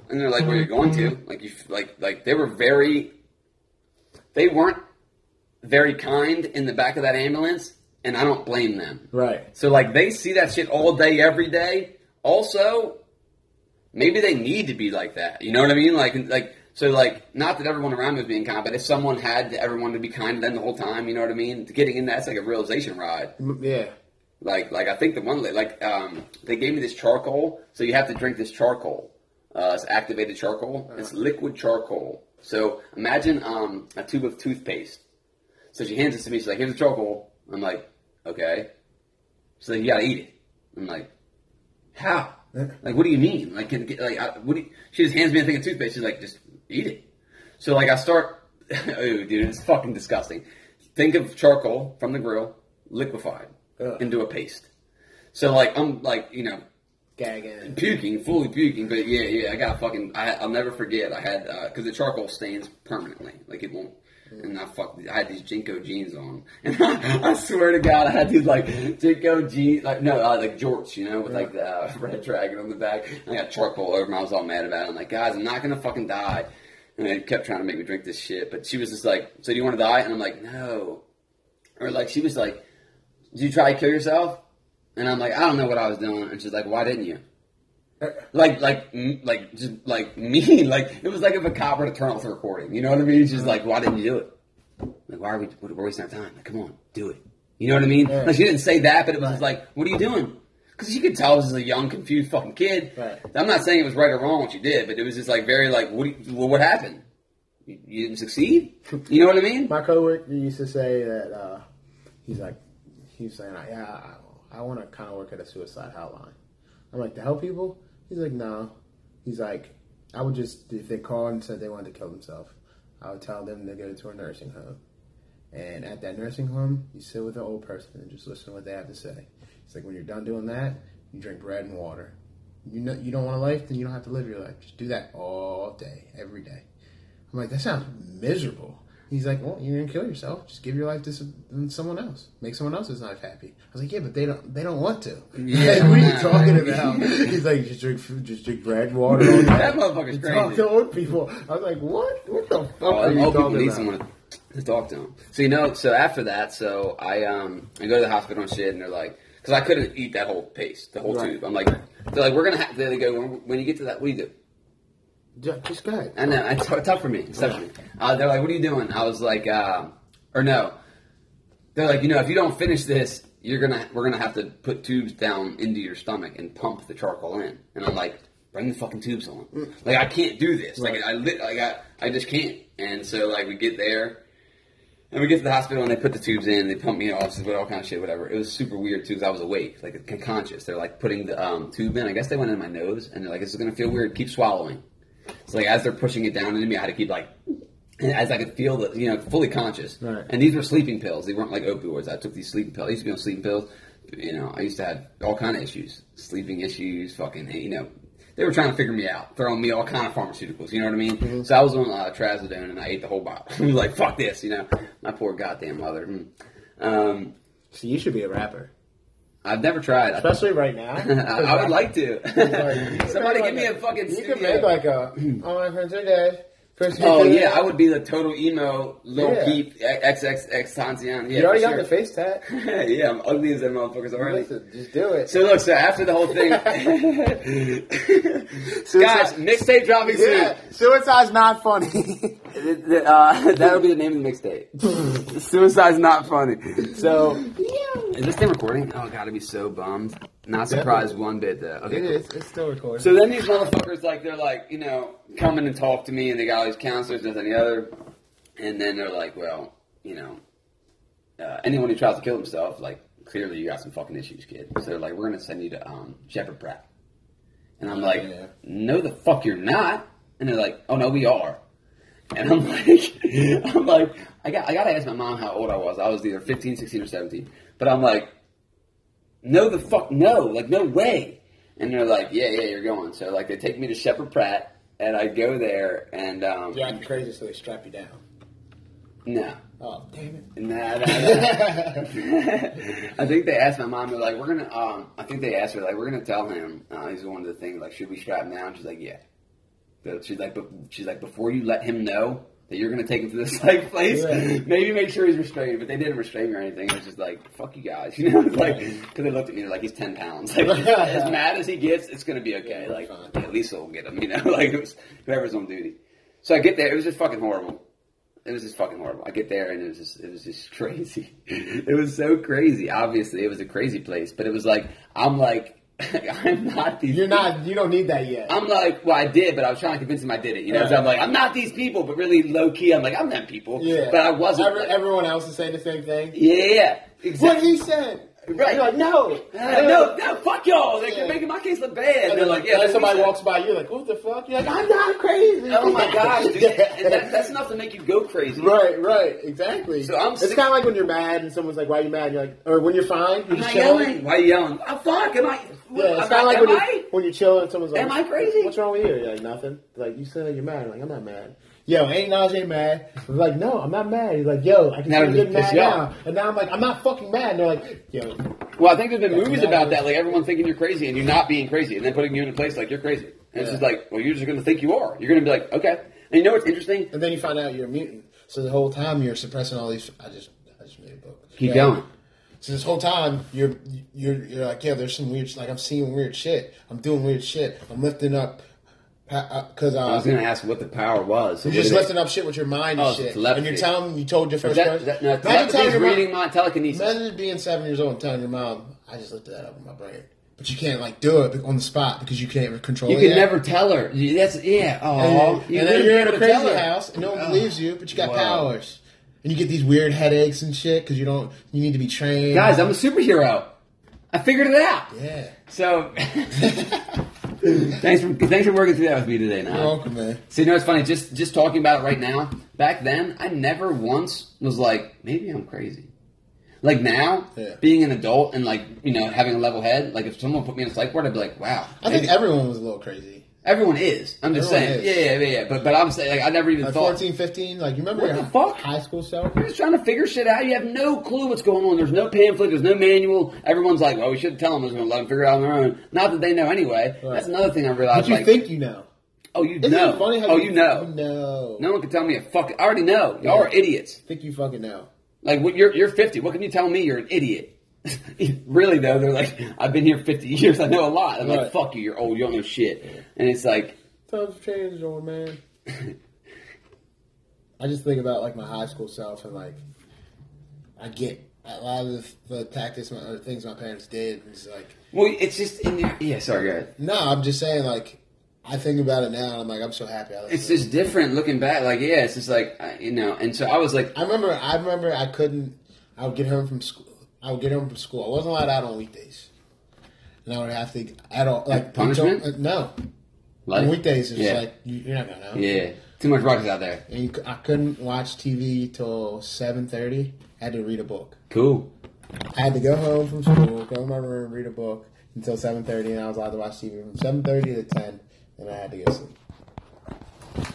and they're like, "Where you're you going to?" Like you, like like they were very, they weren't very kind in the back of that ambulance, and I don't blame them. Right. So like they see that shit all day, every day. Also, maybe they need to be like that. You know what I mean? Like like so like not that everyone around me was being kind, but if someone had everyone to be kind to them the whole time, you know what I mean? Getting in that's like a realization ride. Yeah. Like like I think the one like um they gave me this charcoal, so you have to drink this charcoal. Uh, it's activated charcoal. It's liquid charcoal. So imagine um a tube of toothpaste. So she hands it to me. She's like, "Here's the charcoal." I'm like, "Okay." She's like, "You gotta eat it." I'm like, "How?" Like, what do you mean? Like, can, like, I, what? Do you, she just hands me a thing of toothpaste. She's like, "Just eat it." So like, I start. oh, dude, it's fucking disgusting. Think of charcoal from the grill, liquefied Ugh. into a paste. So like, I'm like, you know, Gagging. puking, fully puking. But yeah, yeah, I got fucking. I, I'll never forget. I had uh, because the charcoal stains permanently, like it won't. And I fuck, I had these JNCO jeans on, and I, swear to God, I had these like JNCO jeans, like no, uh, like jorts, you know, with like the uh, red dragon on the back. And I got charcoal over, me. I was all mad about it. I'm like, guys, I'm not gonna fucking die. And they kept trying to make me drink this shit, but she was just like, "So do you want to die?" And I'm like, "No." Or like she was like, "Did you try to kill yourself?" And I'm like, "I don't know what I was doing." And she's like, "Why didn't you?" Like like like just like me like it was like if a cop were to turn off the recording you know what i mean? It's just like why didn't you do it? Like why are we we're wasting our time? Like come on do it. You know what i mean? Yeah. like she didn't say that but it was just like what are you doing? Because you could tell this is a young confused fucking kid. Right. i'm not saying it was right or wrong what you did but it was just like very like what you, well, what happened? You, you didn't succeed? You know what i mean? My coworker used to say that uh, he's like, he's saying, yeah, I, I want to kind of work at a suicide hotline. I'm like, to help people? He's like, no. He's like, I would just, if they called and said they wanted to kill themselves, I would tell them to go to a nursing home. And at that nursing home, you sit with an old person and just listen to what they have to say. It's like when you're done doing that, you drink bread and water. You know you don't want a life, then you don't have to live your life. Just do that all day, every day. I'm like, that sounds miserable. He's like, well, you're gonna kill yourself. Just give your life to someone else. Make someone else's life happy. I was like, yeah, but they don't. They don't want to. Yeah. Like, what are you talking about? He's like, just drink food, just drink bread, water. All day. That motherfucker's Talk to old people. I was like, what? What the fuck Oh, are you old people need about? someone to talk to them. So you know, so after that, so I um I go to the hospital and shit, and they're like, because I couldn't eat that whole paste, the whole Right. tube. I'm like, they're like, we're gonna have. They go when, when you get to that, what do you do? Ju- Just go ahead. I know it's tough for me. It's tough for me. Uh, they're like, "What are you doing?" I was like, uh, "Or no." They're like, "You know, if you don't finish this, you're gonna we're gonna have to put tubes down into your stomach and pump the charcoal in." And I'm like, "Bring the fucking tubes on." Like I can't do this. Like I lit. Like I I just can't. And so like we get there. And we get to the hospital and they put the tubes in, they pump me off, all kind of shit, whatever. It was super weird too because I was awake, like conscious. They're like putting the um, tube in. I guess they went in my nose and they're like, "This is gonna feel weird. Keep swallowing." So like as they're pushing it down into me, I had to keep like, as I could feel the, you know, fully conscious. Right. And these were sleeping pills. They weren't like opioids. I took these sleeping pills. I used to be on sleeping pills. You know, I used to have all kind of issues, sleeping issues, fucking, you know. They were trying to figure me out, throwing me all kind of pharmaceuticals. You know what I mean? Mm-hmm. So I was on uh, trazodone and I ate the whole bottle. I was like, "Fuck this," you know. My poor goddamn mother. Mm. Um, So you should be a rapper, I've never tried. Especially right now. I, I would like to. Like, Somebody you give me a could fucking. You studio. could make like a. All oh, my friends are dead. First Oh yeah, I would be the total emo, Lil Yeah. Peep, XXXTentacion. Yeah, You already got sure. the face tat. yeah, I'm ugly as them motherfuckers already. Listen, just do it. So look, so after the whole thing, guys, mixtape dropping yeah, suicide's not funny. Uh, that'll be the name of the mixtape. Suicide's not funny. So, is this thing recording? Oh god, I'd be so bummed. Not surprised one bit though. Okay, it cool. is. It's still recording. So then these motherfuckers, like, they're like, you know, coming and talk to me, and they got all these counselors, this and the other, and then they're like, well, you know, uh, anyone who tries to kill himself, like, clearly you got some fucking issues, kid. So they're like, we're gonna send you to um, Sheppard Pratt, and I'm like, Yeah. no, the fuck you're not, and they're like, oh no, we are. And I'm like, I'm like, I got, I gotta ask my mom how old I was. I was either 15, 16, or 17. But I'm like, no, the fuck, no, like, no way. And they're like, yeah, yeah, you're going. So, like, they take me to Sheppard Pratt, and I go there, and, um, You're acting crazy, so they strap you down. no. Oh, damn it. Nah, nah, nah. I think they asked my mom, they're like, we're gonna, um, I think they asked her, like, we're gonna tell him, uh, he's one of the things, like, should we strap him down? She's like, yeah. So she's like, but she's like, before you let him know that you're gonna take him to this like place, Yeah. maybe make sure he's restrained. But they didn't restrain me or anything. It was just like, fuck you guys, you know, It's like because they looked at me like he's ten pounds. Like as mad as he gets, it's gonna be okay. Like at least we'll get him, you know, like it was whoever's on duty. So I get there, it was just fucking horrible. It was just fucking horrible. I get there and it was just it was just crazy. it was so crazy. Obviously, it was a crazy place, but it was like I'm like I'm not these. You're people. not. You don't need that yet. I'm like, well, I did, but I was trying to convince him I did it. You know, so I'm like, I'm not these people, but really low key, I'm like, I'm them people. yeah, but I wasn't. Every, like- everyone else is saying the same thing. yeah, exactly. What he said. Right. You're like, no, Uh, no, no, fuck y'all. They're making my case look bad. And they're then like, like, yeah. somebody walks by, you're like, what the fuck? You're like, I'm not crazy. Oh my gosh, dude. Yeah. that, that's enough to make you go crazy. Right, right, exactly. So I'm it's sick- kind of like when you're mad and someone's like, "Why are you mad?" You're like, or when you're fine, you're I'm just not yelling. Why are you yelling? Oh, fuck, am I? Yeah, it's am kind of like when am you're, when you're chilling and someone's like, Am I crazy? What's wrong with you? You're like, nothing. Like, you said you're mad. I'm like, I'm not mad. Yo, ain't Najee mad? I'm like, no, I'm not mad. He's like, yo, I can Now see you they're getting mad just now. And now I'm like, I'm not fucking mad. And they're like, yo, Well, I think there's been movies about that, like everyone thinking you're crazy and you're not being crazy, and then putting you in a place like you're crazy. And it's just like, well, you're just going to think you are. You're going to be like, okay. And you know what's interesting? and then you find out you're a mutant. So the whole time you're suppressing all these. I just, I just made a book. Keep Yeah. going. So this whole time you're you're you're like, yeah, there's some weird. Like I'm seeing weird shit. I'm doing weird shit. I'm lifting up because uh, I was to ask what the power was. So You're just what it- lifting up shit with your mind Oh, and so shit. And you're telling them you told your first that, that, no, Imagine telling mom- reading my telekinesis. Imagine being seven years old and telling your mom, I just lifted that up in my brain. But you can't like do it on the spot because you can't control You it. can yet. never tell her. That's yeah. Oh, And, then- and then you're in a crazy house. house and no one Oh. believes you, but you got Wow. powers. And you get these weird headaches and shit because you don't. You need to be trained. Guys, I'm a superhero. I figured it out. Yeah. So thanks for thanks for working through that with me today. You're Now, welcome, man. so you know it's funny. Just just talking about it right now. Back then, I never once was like, maybe I'm crazy. Like now, Yeah. being an adult and like you know having a level head. Like if someone put me in a psych ward, I'd be like, wow. I think everyone was a little crazy. Everyone is. I'm just Everyone saying. is. Yeah, yeah, yeah, yeah. But but I'm saying like I never even Like thought. 14, 15, like you remember What your the fuck? high school self? You're just trying to figure shit out. You have no clue what's going on. There's no pamphlet. There's no manual. Everyone's like, well, we should tell them. We're going to let them figure it out on their own. Not that they know anyway. Right. That's another thing I realized. But you like, think you know. oh, you Isn't know. it funny how oh, you, know. know. No one can tell me a fuck. I already know. Y'all are idiots. think you fucking know. Like, what, you're you're 50. What can you tell me? You're an idiot. really though, they're like, I've been here 50 years. I know a lot. I'm like, fuck you. You're old. You don't know shit. And it's like, Times have changed, old man. I just think about like my high school self and like I get a lot of the, the tactics my, or things my parents did. It's like well, it's just in there. Yeah, sorry, go ahead. no, I'm just saying like I think about it now and I'm like I'm so happy. I It's just different looking back. Like, yeah, it's just like, I- you know. And so I was like, I remember. I remember. I couldn't. I would get home from school. I would get home from school. I wasn't allowed out on weekdays, and I would have to at all like Punishment? uh, no, like, on weekdays it's yeah. like you, you're not gonna know. Yeah, too much ruckus out there. And you, I couldn't watch TV till seven thirty. Had to read a book. Cool. I had to go home from school, go in my room, read a book until seven thirty, and I was allowed to watch TV from seven thirty to ten, and I had to go sleep.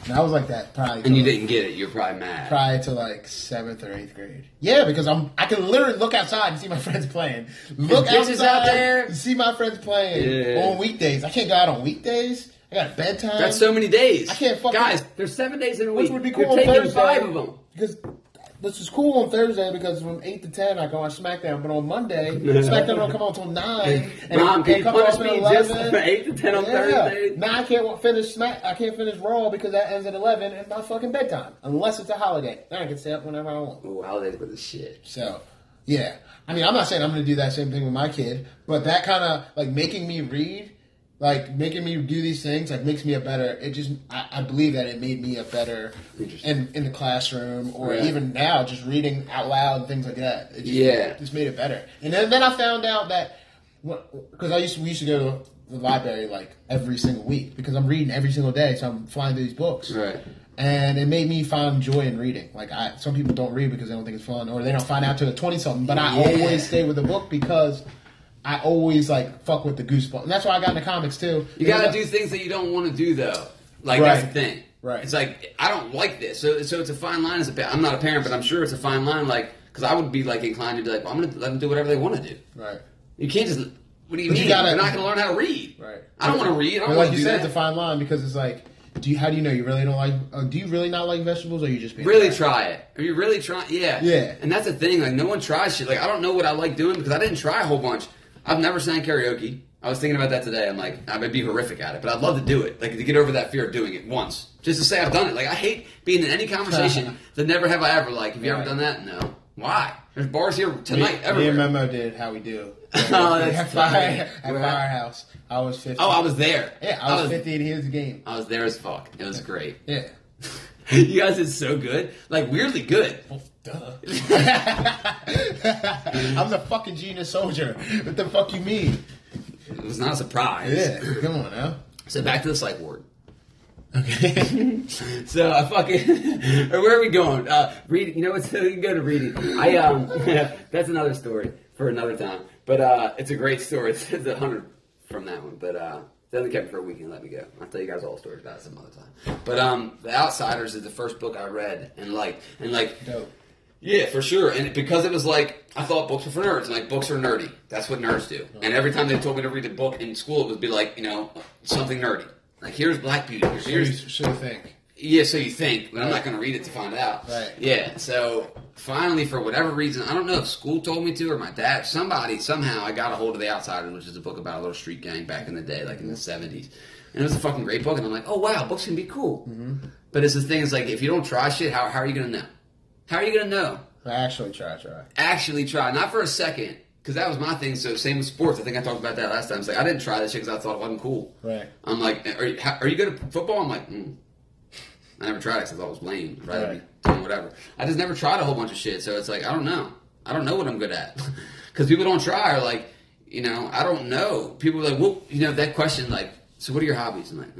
And I was like that probably. And you till- didn't get it. You're probably mad. prior to like seventh or eighth grade. Yeah, because I'm I can literally look outside and see my friends playing. Look outside out there. and see my friends playing Yeah. on weekdays. I can't go out on weekdays. I got a bedtime. That's so many days. I can't fucking- Guys, there's seven days in a week. which would be cool You're taking Thursday. five of them. Because this is cool on Thursday because from eight to ten I can watch SmackDown, but on Monday SmackDown don't come on until nine. And Mom, it- can it you comes on at me just 11. from eight to ten on Yeah. Thursday? Now I can't finish Smack. I can't finish Raw because that ends at eleven and my fucking bedtime, unless it's a holiday. Then I can stay up whenever I want. Oh, holidays with the shit. So, yeah. I mean, I'm not saying I'm going to do that same thing with my kid, but that kind of like making me read, like making me do these things, like makes me a better. It just, I, I believe that it made me a better in in the classroom or Yeah. even now, just reading out loud and things like that. It just, Yeah. just made it better. And then, then I found out that because I used to, we used to go to the library like every single week because I'm reading every single day, so I'm flying through these books Right. and it made me find joy in reading. Like I, some people don't read because they don't think it's fun, or they don't find out till they're twenty something. But I Yeah. always stay with the book because I always like fuck with the goosebumps, and that's why I got into comics too. You got to Because do things that you don't want to do, though. Like that's the thing. Right. It's like I don't like this, so so it's a fine line. As a I'm not a parent, but I'm sure it's a fine line. Like because I would be like inclined to be like, well, I'm to let them do whatever they want to do. right, You can't just. What do you But you mean? gotta- They're not to learn how to read. right. I don't want to read. I don't want like you said, that. it's a fine line because it's like, do you? How do you know you really don't like? Uh, do you really not like vegetables, or you just being Really bad? try it. Are you really trying? Yeah. Yeah. And that's the thing. Like, no one tries shit. Like, I don't know what I like doing because I didn't try a whole bunch. I've never sang karaoke. I was thinking about that today. I'm like, I would be horrific at it, but I'd love to do it. Like, to get over that fear of doing it once. Just to say I've done it. Like, I hate being in any conversation that never have I ever. Like, have you ever done that? No. Why? There's bars here tonight. Me, tonight, me and everywhere. Memo did how we do. Oh, that's at, fire, at Firehouse. I was fifty. oh, I was there. Yeah, I was, fifty, and here's the game. I was there as fuck. It was great. Yeah. you guys did so good. Like, weirdly good. Duh. I'm the fucking genius soldier. What the fuck you mean? It was not a surprise. Yeah, come on now. So back to the psych ward. Okay. So I fucking or where are we going? Uh, reading. You know what? So we can go to reading. I um that's another story for another time. But uh, it's a great story. It's, it's a hundred from that one. But uh, they only kept me for a week and let me go. I'll tell you guys all stories about it some other time. But um, The Outsiders is the first book I read and liked, and like Dope. Yeah, for sure. And because it was like I thought books were for nerds, and like books are nerdy. That's what nerds do. And every time they told me to read a book in school, it would be like you know something nerdy. Like here's Black Beauty. Here's, So you, here's so you think. yeah, so you think, but I'm not going to read it to find out. Right. Yeah. So finally, for whatever reason, I don't know if school told me to or my dad, somebody somehow I got a hold of The Outsiders, which is a book about a little street gang back in the day, like in the '70s, and it was a fucking great book. And I'm like, oh wow, books can be cool. Mm-hmm. But it's the thing is like, if you don't try shit, how how are you going to know? How are you going to know? I actually try, try. Actually try, not for a second. Because that was my thing. So same with sports. I think I talked about that last time. It's like I didn't try this shit because I thought it wasn't cool. Right. I'm like, are you, how, are you good at football? I'm like, mm. I never tried it because I thought it was lame. I'd rather Right. be doing whatever. I just never tried a whole bunch of shit. So it's like, I don't know. I don't know what I'm good at. Because people don't try or like, You know, I don't know. People are like, well, you know, that question, like, so what are your hobbies? I'm like,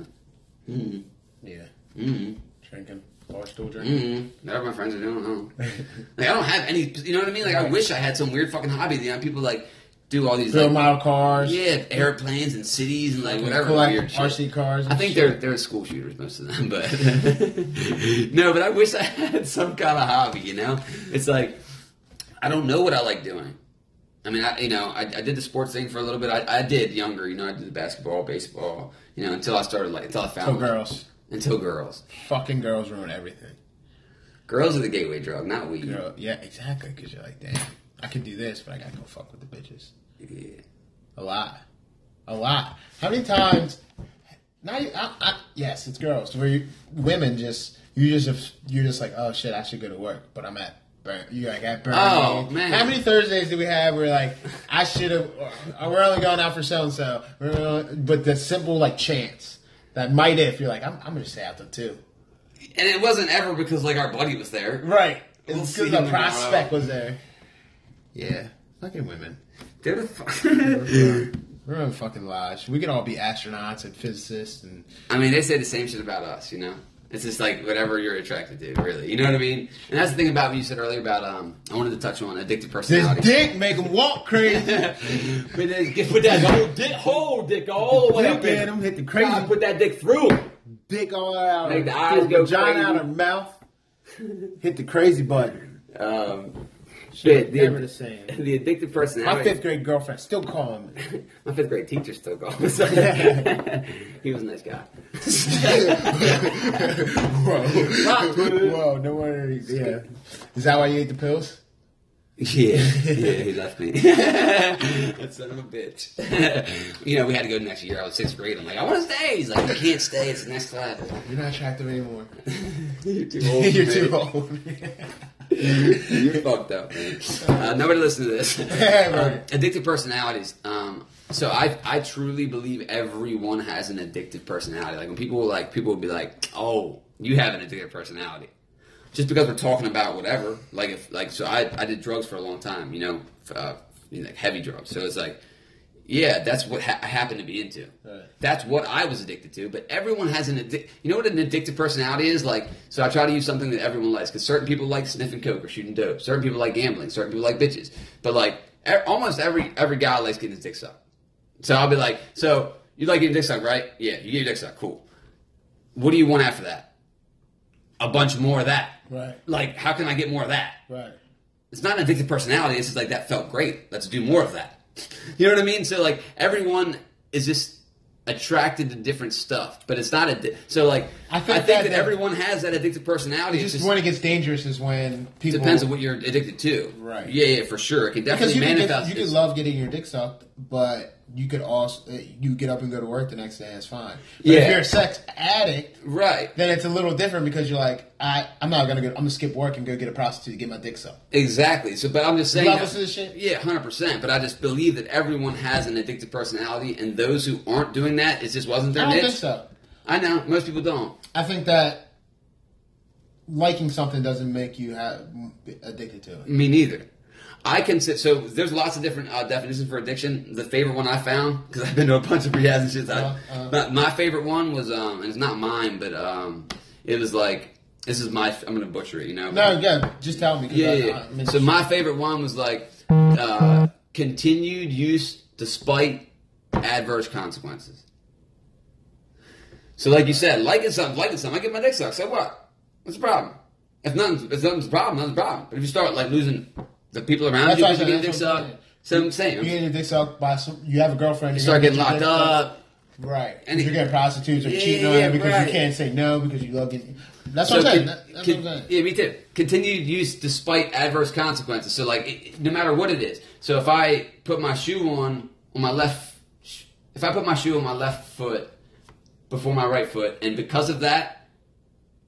mm Yeah. mm Drinking. Barstool drinking. mm Whatever my friends are doing, I like, I don't have any, you know what I mean? Like, I wish I had some weird fucking hobby. You know, people like do all these, like, model cars. yeah, airplanes and cities and like whatever Collect weird shit. RC cars. and I think shit. they're they're school shooters, most of them. But no, but I wish I had some kind of hobby. You know, it's like I don't know what I like doing. I mean, I, you know, I, I did the sports thing for a little bit. I, I did younger. You know, I did the basketball, baseball. You know, until I started like until I found girls. Until girls, Fucking girls ruin everything. girls are the gateway drug, not weed. Girl, yeah, exactly. Because you're like, damn, I could do this, but I gotta go fuck with the bitches. Yeah. A lot, a lot. How many times? Not, e- I, I, yes, it's girls. Where you, women just you just you're just like, oh shit, I should go to work, but I'm at. Burn, you like at Burn. Oh, man. How many Thursdays do we have where like I should have? We're only going out for so and so, but the simple like chance that might if you're like I'm, I'm gonna stay out till two. And it wasn't ever because like our buddy was there. Right. We'll It's because him the tomorrow. prospect was there. Yeah. Fucking women. They're the fuck. We're on fucking lives. We could all be astronauts and physicists and I mean, they say the same shit about us, you know? It's just like whatever you're attracted to, really. You know what I mean? And that's the thing about what you said earlier about, um, I wanted to touch on addictive personality. this dick make them walk crazy. put, that, put that whole dick, whole dick all the way up Dick in in 'em, hit the crazy- God, Put that dick through. dick all out. Make the eyes go vagina crazy. out her mouth. Hit the crazy button. Um, Shit, the, never the same. the addictive My fifth grade girlfriend still calling me. My fifth grade teacher still calls. Him. He was a nice guy. Whoa. Whoa, no wonder. he- Yeah. Is that why you ate the pills? Yeah, yeah, he left me. that son of a bitch. you know, we had to go next year. I was sixth grade. I'm like, I want to stay. He's like, you can't stay. It's the next class. You're not attractive anymore. You're too old. You're too old. You're fucked up, man. Uh, nobody listen to this. Um, addictive personalities. Um, so I I truly believe everyone has an addictive personality. Like when people like people will be like, "Oh, you have an addictive personality," just because we're talking about whatever. Like if like so I I did drugs for a long time. You know, uh, you know, like heavy drugs. So it's like. Yeah, that's what ha- I happen to be into. Right. That's what I was addicted to. But everyone has an addic- You know what an addictive personality is? Like, so I try to use something that everyone likes because certain people like sniffing coke or shooting dope. Certain people like gambling. Certain people like bitches. But like, e- almost every every guy likes getting his dick sucked. So I'll be like, so you like getting dick sucked, right? Yeah, you get your dick sucked. Cool. What do you want after that? A bunch more of that. Right. Like, how can I get more of that? Right. it's not an addictive personality. It's just like that felt great. Let's do more of that. You know what I mean? So like everyone is just attracted to different stuff, but it's not a. So like I I think think, that- that, everyone has that addictive personality. It's It's just just when it gets dangerous is when people depends on what you're addicted to. Right. Yeah, yeah, for sure. It can because definitely you could, manifest. get, you could love getting your dick sucked, but you could also uh, you get up and go to work the next day. It's fine. But Yeah. if you're a sex addict, right. then it's a little different because you're like, I I'm not gonna go. I'm gonna skip work and go get a prostitute to get my dick sucked. Exactly. So, but I'm just saying. Levels that- this shit? Yeah, hundred percent. But I just believe that everyone has an addictive personality, and those who aren't doing that, it just wasn't their I don't niche. think so. I know most people don't. I think that liking something doesn't make you have, addicted to it. Me neither. I can sit. So there's lots of different uh, definitions for addiction. The favorite one I found because I've been to a bunch of rehabs and shit. Uh, uh. but my favorite one was, um, and it's not mine, but um, it was like this is my. I'm gonna butcher it, you know. No, yeah, just tell me. Yeah, I- yeah. I- so my favorite one was like uh, continued use despite adverse consequences. So, like you said, liking something, liking something, I get my dick sucked. So what? What's the problem? If nothing's, if nothing's a problem, nothing's a problem. But if you start like losing the people around That's you what because I'm you get your dick saying, that's what I'm sucked, so I'm saying, you get your dick sucked by some. You have a girlfriend. you start getting locked up. Right. And you're getting prostitutes or Yeah, cheating on yeah, them because right. you can't say no because you love getting. That's So what I'm saying. con- That- that's con- what I'm saying. yeah, me too. Continued use despite adverse consequences. So like, it, no matter what it is. So if I put my shoe on on my left, if I put my shoe on my left foot before my right foot, and because of that,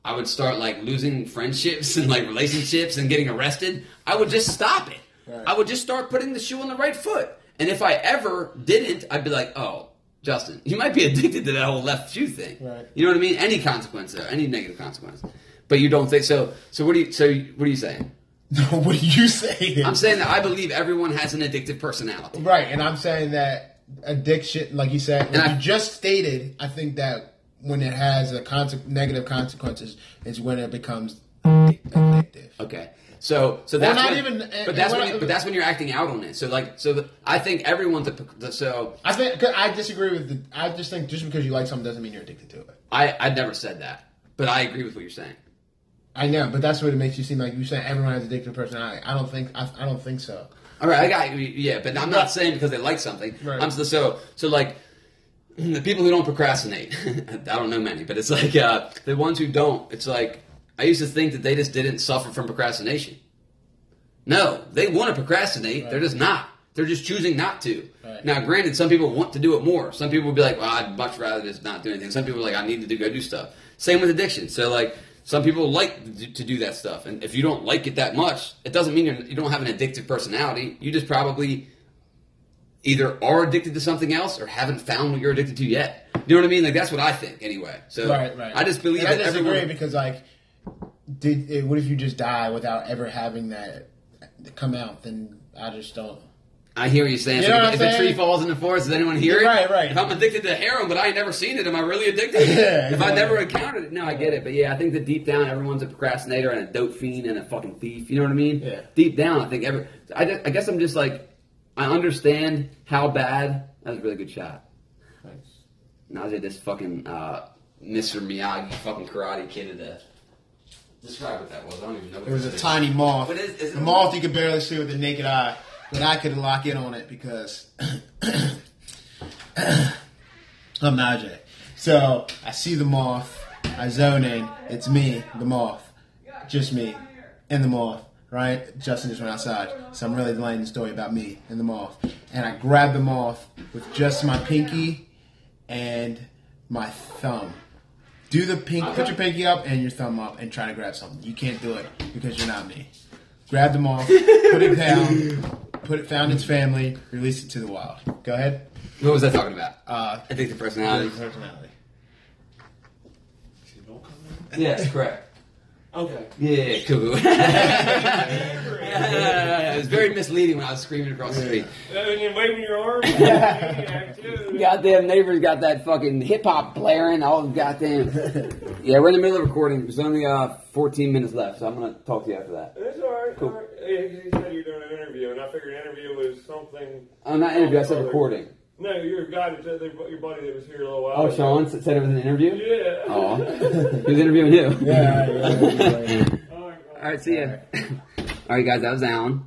I would start like losing friendships and like relationships and getting arrested. I would just stop it. Right. I would just start putting the shoe on the right foot. And if I ever didn't, I'd be like, oh. Justin, you might be addicted to that whole left shoe thing. Right. You know what I mean? Any consequence there, any negative consequence. But you don't think so. So what do you? So what are you saying? what do you say? I'm saying that I believe everyone has an addictive personality. right, and I'm saying that addiction, like you said, And I- you just stated, I think that when it has a conse- negative consequences is when it becomes addictive. Okay. So, so that's not when, even- eh, but that's when, what- you, but that's when you're acting out on it. So, like, so the, I think everyone's a, so I think I disagree with the. I just think just because you like something doesn't mean you're addicted to it. I I never said that, but I agree with what you're saying. I know, but that's what it makes you seem like you saying everyone has addictive personality. I don't think. I, I don't think so. All right, I got. Yeah, but I'm not saying because they like something. Right. I'm so so so like the people who don't procrastinate. I don't know many, but it's like uh, the ones who don't. It's like I used to think that they just didn't suffer from procrastination. No, they want to procrastinate. They're just not. They're just choosing not to. Right. Now, granted, some people want to do it more. Some people will be like, "Well, I'd much rather just not do anything." Some people are like, "I need to do go do stuff." Same with addiction. So like. Some people like to do- that stuff, and if you don't like it that much, it doesn't mean you're, you don't have an addictive personality. You just probably either are addicted to something else or haven't found what you're addicted to yet. You know what I mean? Like that's what I think anyway. So Right, right. I just believe And I disagree everyone. because like, did eh, what if you just die without ever having that come out? Then I just don't. I hear what you're saying. You know if, if I'm a tree falls in the forest, does anyone hear it? Right, right. If I'm addicted to heroin, but I ain't never seen it, am I really addicted? Yeah, if I never encountered it, no, I get it. But yeah, I think that deep down, everyone's a procrastinator and a dope fiend and a fucking thief. You know what I mean? Yeah. Deep down, I think every. I, just, I guess I'm just like, I understand how bad. That was a really good shot. Nice. Najee, this fucking uh, Mr. Miyagi fucking karate kid to death. Describe what that was. I don't even know. What It was a tiny moth. What is- is it- a moth you could barely see with the naked eye, but I could lock in on it because I'm Najee. So I see the moth, I zone in. It's me, the moth, just me, and the moth. Right? Justin just went outside, so I'm really delaying the story about me and the moth. And I grab the moth with just my pinky and my thumb. Do the pink, put your pinky up and your thumb up and try to grab something. You can't do it because you're not me. Grab them off, put it down, put it, found its family, release it to the wild. Go ahead. What was I talking about? Uh, I think the personality. Personality. Yes, correct. Okay. Yeah, cool. yeah, it was very misleading when I was screaming across the street. And you're waving your arms. yeah, too. Goddamn neighbors got that fucking hip hop blaring. All goddamn. Yeah, we're in the middle of recording. There's only uh 14 minutes left, so I'm gonna talk to you after that. That's all right. Cool. All right. Yeah, 'cause you said you were doing an interview, and I figured an interview was something. I'm not interview. I said recording. No, your guy that said they- your buddy that was here a little while. Oh, ago. Sean said it was an interview. Yeah. Oh, he was interviewing you. Yeah, yeah, yeah. All right. All right, see ya. All right, guys, that was Alan.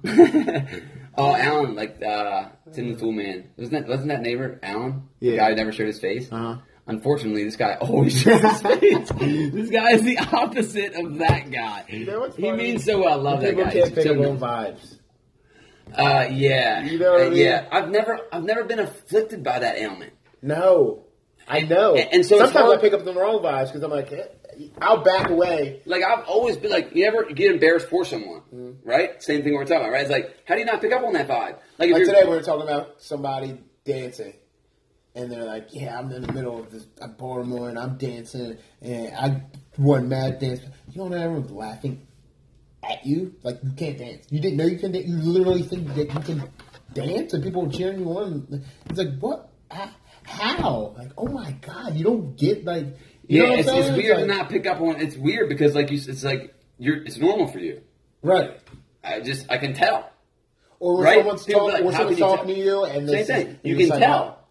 oh, Alan, like uh, Tim the Tool Man. Wasn't that wasn't that neighbor Alan? The Yeah. guy who never showed his face. Uh-huh. Unfortunately, this guy always shows his face. this guy is the opposite of that guy. know what's he means so well. I love that People guy. can't He's pick so up on vibes. Uh, yeah. You know what I Uh, mean? Yeah. I've never, I've never been afflicted by that ailment. No, I know. And- and so sometimes I pick up the wrong vibes because I'm like, eh, I'll back away. Like I've always been like, you ever get embarrassed for someone, Mm-hmm. right? Same thing we're talking about, right? It's like, how do you not pick up on that vibe? Like, if Like today, we were talking about somebody dancing, and they're like, "Yeah, I'm in the middle of this a ballroom and I'm dancing, and I won mad dance." You don't know everyone's laughing at you, like you can't dance. You didn't know you can dance. You literally think that you can dance, and people are cheering you on. It's like, what? How? Like, oh my god, you don't get like. You know yeah, what it's, I'm it's weird like- to not pick up on. It's weird because like you, it's like you're, it's normal for you. right. I just, I can tell. Or when Right? someone's, People talk, be like, how someone's talking to you and they Same say, thing. You you're can tell. "Oh,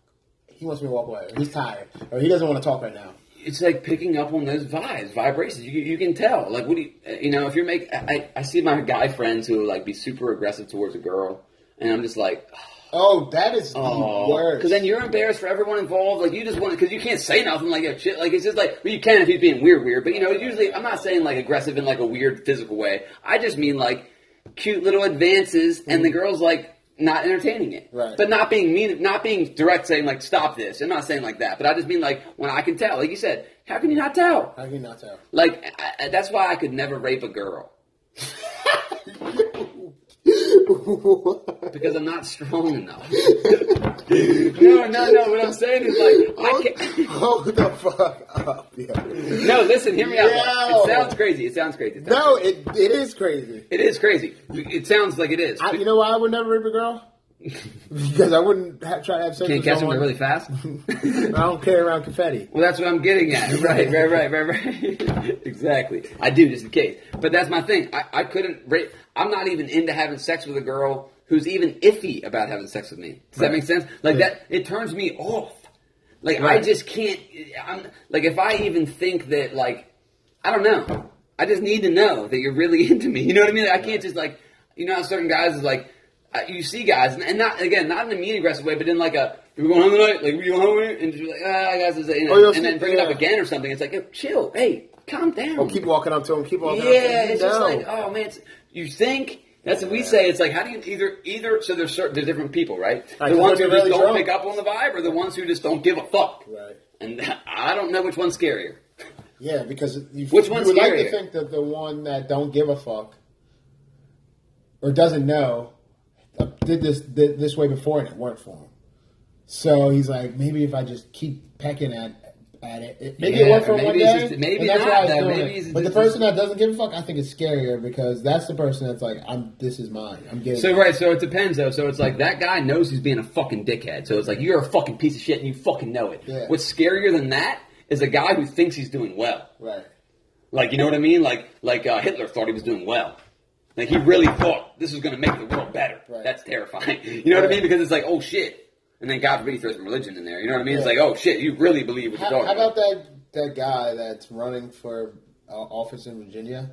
He wants me to walk away. He's tired, or he doesn't want to talk right now. It's like picking up on those vibes, vibrations. You, you can tell. Like, what do you, you know, if you're making, I, I see my guy friends who like be super aggressive towards a girl, and I'm just like, Oh, that is the Oh, worst. because then you're embarrassed for everyone involved. Like you just want because you can't say nothing like shit. Like it's just like well, you can if he's being weird, weird. But you know, usually I'm not saying like aggressive in like a weird physical way. I just mean like cute little advances, and the mm. girl's like not entertaining it, Right. But not being mean, not being direct, saying like stop this. I'm not saying like that, but I just mean like when I can tell. Like you said, how can you not tell? How can you not tell? Like I, I- that's why I could never rape a girl. because I'm not strong enough. no, no, no. What I'm saying is like I can't. Hold the fuck up, yeah. No, listen, hear me out. It sounds crazy. It sounds crazy. It sounds- No, it it is crazy. It is crazy. It sounds like it is. I, you know why I would never rape a girl? Because I wouldn't ha- try to have sex Can't with catch them someone. really fast. I don't carry around confetti. Well, that's what I'm getting at. Right, right, right, right, right. exactly. I do, just in case. But that's my thing. I, I couldn't rate. I'm not even into having sex with a girl who's even iffy about having sex with me. Does that make sense? Like Yeah. that, it turns me off. Like I just can't. I'm like if I even think that like I don't know. I just need to know that you're really into me. You know what I mean? I can't just like you know how certain guys is like you see guys and, not again not in a mean aggressive way, but in like a we're going home tonight, like we going home and you're like ah guys, you know, Oh, and then see- bring it up again or something. It's like yo, chill, hey, calm down. Oh, keep walking up to him. Keep walking up to yeah, it's just like oh man, it's, you think. That's what we say. It's like how do you either either so there's certain there's different people, right? Right, the ones who just really don't drunk. pick up on the vibe, or the ones who just don't give a fuck. Right. And I don't know which one's scarier. Yeah, because you, Which you one's would like to think that the one that don't give a fuck or doesn't know uh, did this did this way before and it worked for him. So he's like, maybe if I just keep pecking at at it, it maybe it Yeah, worked for or one day. just- maybe that's not, why I was doing Maybe it. But the person that doesn't give a fuck, I think is scarier because that's the person that's like, I'm. This is mine. I'm getting. So it. right, so it depends though. So it's like that guy knows he's being a fucking dickhead. So it's like you're a fucking piece of shit and you fucking know it. Yeah. What's scarier than that is a guy who thinks he's doing well. Right. Like you know what I mean? Like like uh, Hitler thought he was doing well. Like he really thought this was going to make the world better. Right. That's terrifying. You know what I mean? Because it's like oh shit, and then God forbid he throws some religion in there. You know what I mean? It's like oh shit, you really believe what you're How, talking how about that that guy that's running for uh, office in Virginia?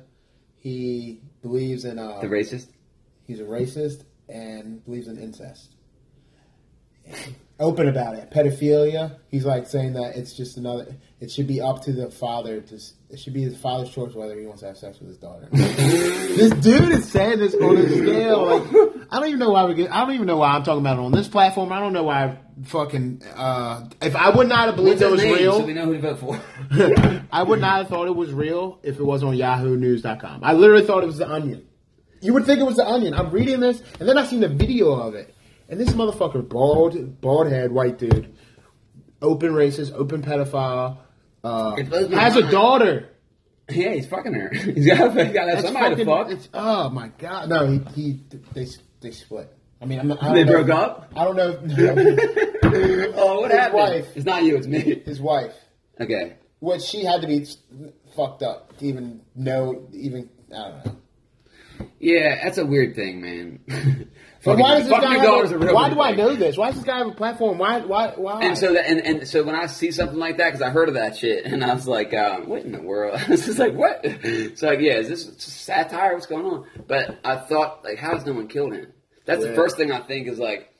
He believes in uh, The racist. he's a racist and believes in incest. Open about it, pedophilia. He's like saying that it's just another. It should be up to the father to. It should be his father's choice whether he wants to have sex with his daughter. this dude is saying this on a scale. Like I don't even know why we get. I don't even know why I'm talking about it on this platform. I don't know why. I fucking. Uh, if I would not have believed it was name real, so we know who to vote for? I would not have thought it was real if it was on YahooNews.com. I literally thought it was the Onion. You would think it was the Onion. I'm reading this, and then I seen the video of it, and this motherfucker, bald, bald head, white dude, open racist, open pedophile, uh, It blows my has a daughter. yeah, he's fucking her. he's got to have That's somebody to fucking- fuck. it's- oh my god! No, he, he they they split. I mean, I'm not, I don't They know- broke up? I don't know. If, Oh, what His happened? wife. It's not you, it's me. his wife, Okay. What she had to be fucked up to even know, even I don't know. Yeah, that's a weird thing, man. But why does this guy have a, Why do I know this? Why does this guy have a platform? Why? Why? Why? And so that, and, and so when I see something like that, because I heard of that shit, and I was like, um, what in the world? It's just like, what? It's like, yeah, is this satire? What's going on? But I thought, like, how has no one killed him? That's the first thing I think is like,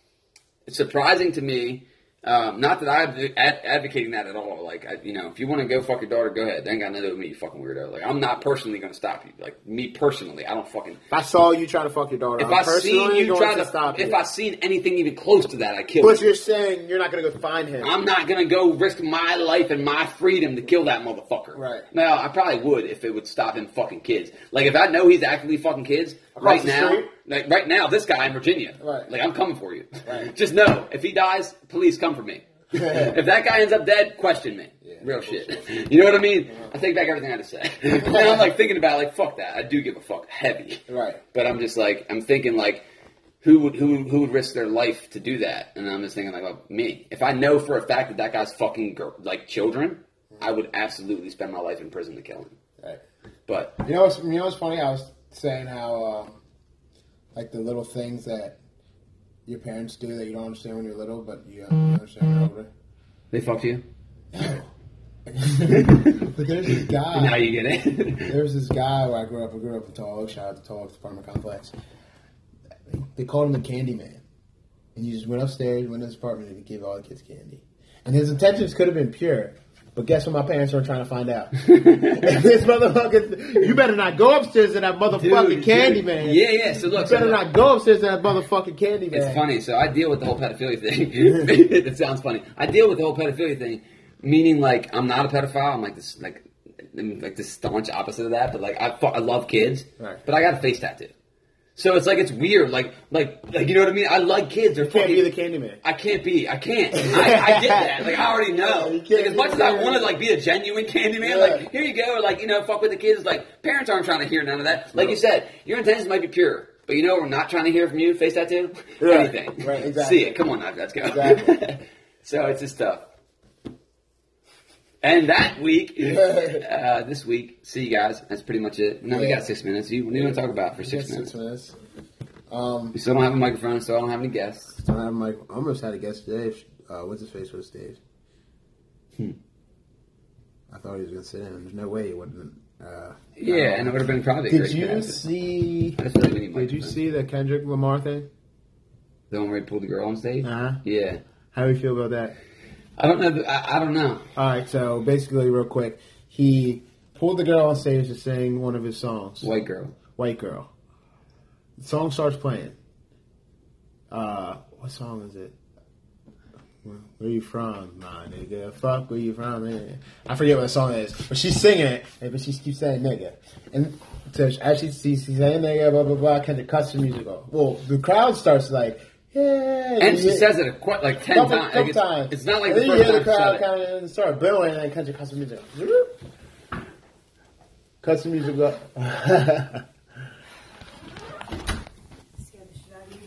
it's surprising to me. Um, not that I'm ad- advocating that at all. Like, I, you know, if you want to go fuck your daughter, go ahead. They ain't got nothing to do with me, you fucking weirdo. Like, I'm not personally going to stop you. Like, me personally, I don't fucking. if I saw you trying to fuck your daughter, If I'm I seen you going try to, to, stop if you. I seen anything even close to that, I kill but you. you're saying you're not going to go find him. I'm not gonna go risk my life and my freedom to kill that motherfucker. Right. Now, I probably would if it would stop him fucking kids. Like if I know he's actively fucking kids right now, street? Like right now, this guy in Virginia, Right. like I'm coming for you. Right. Just know if he dies, police come for me. if that guy ends up dead, question me. Yeah, Real shit. You know what I mean? I take back everything I had to say. now I'm like thinking about it, like fuck that. I do give a fuck heavy. Right. But I'm just like I'm thinking like who would who who would risk their life to do that? And I'm just thinking like, well, me. If I know for a fact that that guy's fucking girl, like children, I would absolutely spend my life in prison to kill him. Right. But You know, what's, you know what's funny? I was saying how, uh, like the little things that your parents do that you don't understand when you're little, but you, you mm-hmm. understand when you're older. they fucked you. but there's this guy. now you get it. There was this guy where I grew up. I grew up in Tall Oak. Shout out to Tall Oak Apartment Complex. They called him the Candy Man, and you just went upstairs, went to his apartment, and he gave all the kids candy. And his intentions could have been pure, but guess what? My parents are trying to find out. this motherfucker, you better not go upstairs to that motherfucking Dude, Candy dude. Man. Yeah, yeah. So look, you so better look. not go upstairs to that motherfucking Candy Man. It's funny. So I deal with the whole pedophilia thing. it sounds funny. I deal with the whole pedophilia thing, meaning like I'm not a pedophile. I'm like this, like, I'm like the staunch opposite of that. But like I, I love kids. Right. But I got a face tattoo. So it's like it's weird. Like like like you know what I mean? I like kids. They're You can't fucking, be the Candyman. I can't be. I can't. I, I get that. Like I already know. Can't Like, as much as I want to like be a genuine Candyman, Yeah. like here you go. Like you know, fuck with the kids. Like parents aren't trying to hear none of that. Like No. you said, your intentions might be pure, but you know we're not trying to hear from you. Face tattoo. Right. Anything. Right, exactly. See it. Come on, now, let's go. Exactly. so it's just tough. And that week, uh, this week, see you guys. That's pretty much it. Now we got six minutes. You, what do you want to talk about for six minutes? Six minutes. Um, We still don't have a microphone, so I don't have any guests. I have my, I almost had a guest today. Uh, what's his face was Dave? Hmm. I thought he was gonna sit in. There's no way he wouldn't. Uh, Yeah, and it would have been probably Did you see? I just feel like Did you see the Kendrick Lamar thing? the one where he pulled the girl on stage? Uh huh. Yeah. How do you feel about that? I don't know. I, I don't know. All right, so basically, real quick, he pulled the girl on stage to sing one of his songs, White girl. "White Girl." The song starts playing. Uh, what song is it? Where, you from, my nigga? Fuck, where you from? Man? I forget what the song is, but she's singing it, but she keeps saying nigga. And so as she she's she's saying nigga, blah blah blah, kind of cuts the music off. Well, the crowd starts like, yeah, And she yeah. says it quite like ten couple, times. couple it's, times. it's not like and the then you first hear time the she crowd said it. kind of start booing, and then Kendrick cuts the music. Cuts the music up. Scared the shit out of you.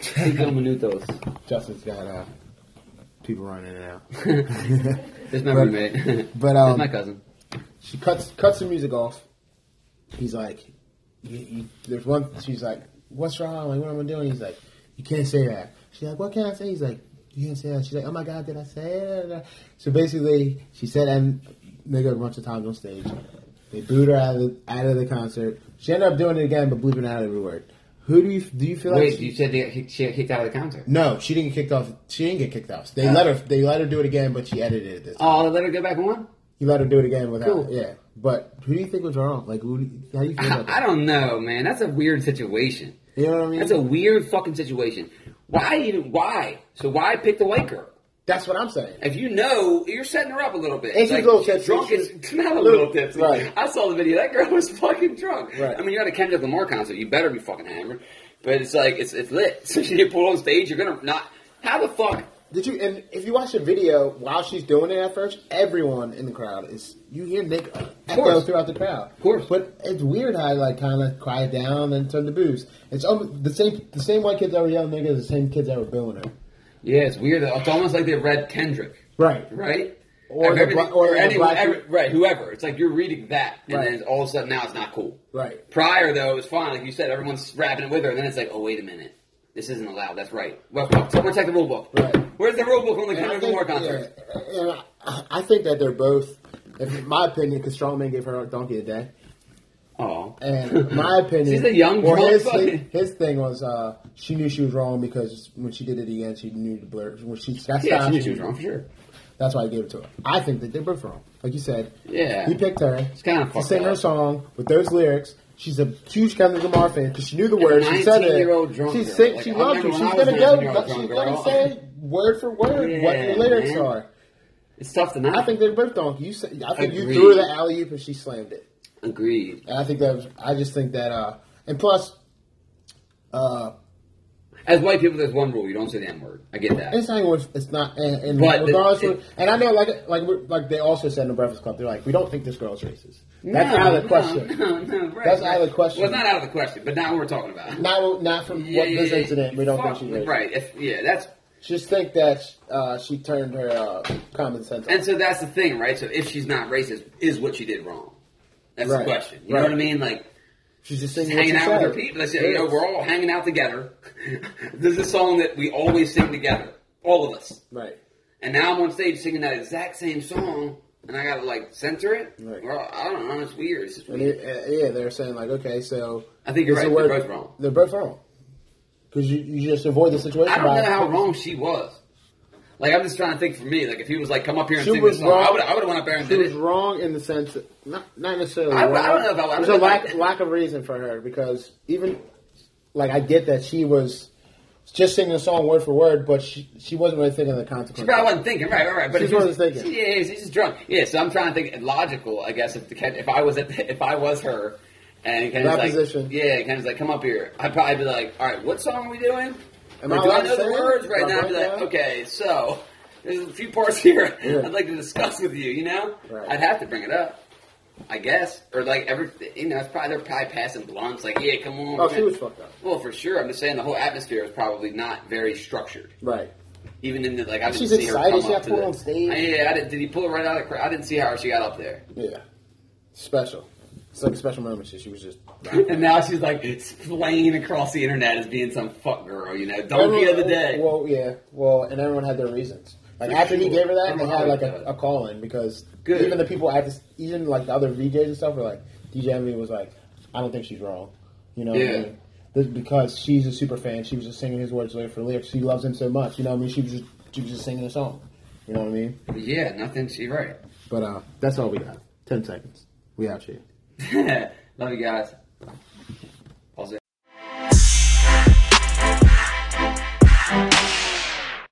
Cinco minutos. Justin's got uh, people running and out. There's my But- roommate. but, There's um, my cousin. she cuts cuts the music off. He's like, you, you, there's one. She's like, what's wrong? Like, what am I doing? He's like, you can't say that. She's like, what can I say? He's like, you can't say that. She's like, oh my god, did I say it? So basically, she said and nigga a bunch of times on stage. They booed her out of the, out of the concert. She ended up doing it again, but bleeping out every word. Who do you do you feel like? Wait, she- you said they she got kicked out of the concert. no, she didn't get kicked off. She didn't get kicked off. They oh. let her. They let her do it again, but she edited it. This oh, time. Oh, they let her go back on? You let her do it again without. Cool. Yeah, but who do you think was wrong? Like, who do you, how do you feel about I, I don't know, man. That's a weird situation. You know what I mean? That's a weird fucking situation. Why even? Why? So why pick the white girl? That's what I'm saying. If you know, you're setting her up a little bit. And she's Like, a little tipsy. drunk. She's- It's not a little tipsy. Right. I saw the video. That girl was fucking drunk. Right. I mean, you're at a Kendrick Lamar concert. You better be fucking hammered. But it's like it's it's lit. So she get pulled on stage. You're gonna not. How the fuck? Did you? And if you watch the video while she's doing it at first, everyone in the crowd is you hear Nick echo throughout the crowd. Of course. but it's weird how like kind of quiet down and turn the boost. It's almost the same. The same white kids that were yelling nigga, is the same kids that were booing her. Yeah, it's weird. It's almost like they read Kendrick, Right. right? Or the bla- or the anyone, every- right? Whoever. It's like you're reading that, and Right. then all of a sudden now it's not cool. Right. Prior though, it was fine. Like you said, everyone's rapping it with her, and then it's like, oh wait a minute, this isn't allowed. That's right. Well, well, someone check the rule book. Right. Where's the rule book the I Kendrick think, Lamar concert? yeah, and I, I think that they're both. In my opinion, because Charlamagne gave her a donkey a day. Oh, And my opinion, She's a young well, his, fucking- his, thing was uh, she knew she was wrong because when she did it again, she knew the blur. When she got yeah, she knew she was wrong for sure. That's why I gave it to her. I think that they're both wrong. Like you said, Yeah. he picked her It's kinda to fucked sing her song with those lyrics. She's a huge Kendrick Lamar fan because she knew the words. She said it. 19-year-old drunk She girl. Like, she I loves you. She's when gonna go. 19-year-old She's gonna say word for word what Yeah, your lyrics man. are. It's tough to not. I think they're both donkey. You, said, I think you threw her the alley oop and she slammed it. Agreed. And I think that was, I just think that, uh, and plus, uh, As white people, there's one rule: you don't say the N word. I get that. it's not even, it's not, and, and But regardless, it- of, and I know, like, like, like they also said in the Breakfast Club, they're like, we don't think this girl's racist. That's No, out of the question. No, no, right, That's right. out of the question. Well, it's not out of the question, but now we're talking about. Not, not from Yeah, what yeah, this yeah, incident, we don't fuck, think she's racist. Right. If, yeah, that's Just think that uh, she turned her uh, common sense and off. so that's the thing, right? So if she's not racist, is what she did wrong? That's Right. the question. You know what I mean? Like She's just just hanging out with her people. They say, you know, we're all hanging out together. this is a song that we always sing together, all of us. Right. And now I'm on stage singing that exact same song, and I gotta like censor it. Right. Well, I don't know. It's weird. It's just weird. it, uh, yeah, they're saying, like, okay, so. I think you're it's right. a They're word- both wrong. They're both wrong. Because you, you just avoid the situation I don't know how wrong she was. Like I'm just trying to think for me. Like if he was like, come up here and She sing this song, wrong. I would I would have went up there and She did was it. wrong in the sense that not not necessarily. I- I don't know if I- I There's a lack lack of reason for her because even like I get that she was just singing the song word for word, but she she wasn't really thinking of the She consequences. probably wasn't thinking, right, right, right. But She was- thinking. Yeah, she's just drunk. Yeah, so I'm trying to think logical. I guess if the if I was at, if I was her, And Ken's That like, position. yeah, Ken's like, come up here. I'd probably be like, all right, what song are we doing? Am Or I do I know the words right now? I'd be like, okay, so there's a few parts here Yeah. I'd like to discuss with you. You know, Right. I'd have to bring it up, I guess, or like every, you know, it's probably they're probably passing blunts, like, yeah, come on. Oh, she was fucked up. Well, for sure. I'm just saying the whole atmosphere is probably not very structured. Right. Even in the like, I didn't She's see her excited. come She up got to pulled the, on stage. Uh, yeah, I didn't, did he pull her right out of? the crowd? I didn't see how she got up there. Yeah. Special. It's like a special moment. She, she was just. And now she's like it's flaying across the internet as being some fuck girl, you know, donkey of the day. Well, yeah. Well, and everyone had their reasons. Like For after he gave her that, they had like a, a call in because Good. even the people at this, even like the other VJs and stuff were like, DJ Envy was like, I don't think she's wrong. You know what Yeah. I mean? This- Because she's a super fan. She was just singing his words for lyrics. She loves him so much. You know what I mean? She was just she was just singing a song. You know what I mean? yeah, nothing. She right. But uh, that's all we got. Ten seconds. We out here. Love you guys.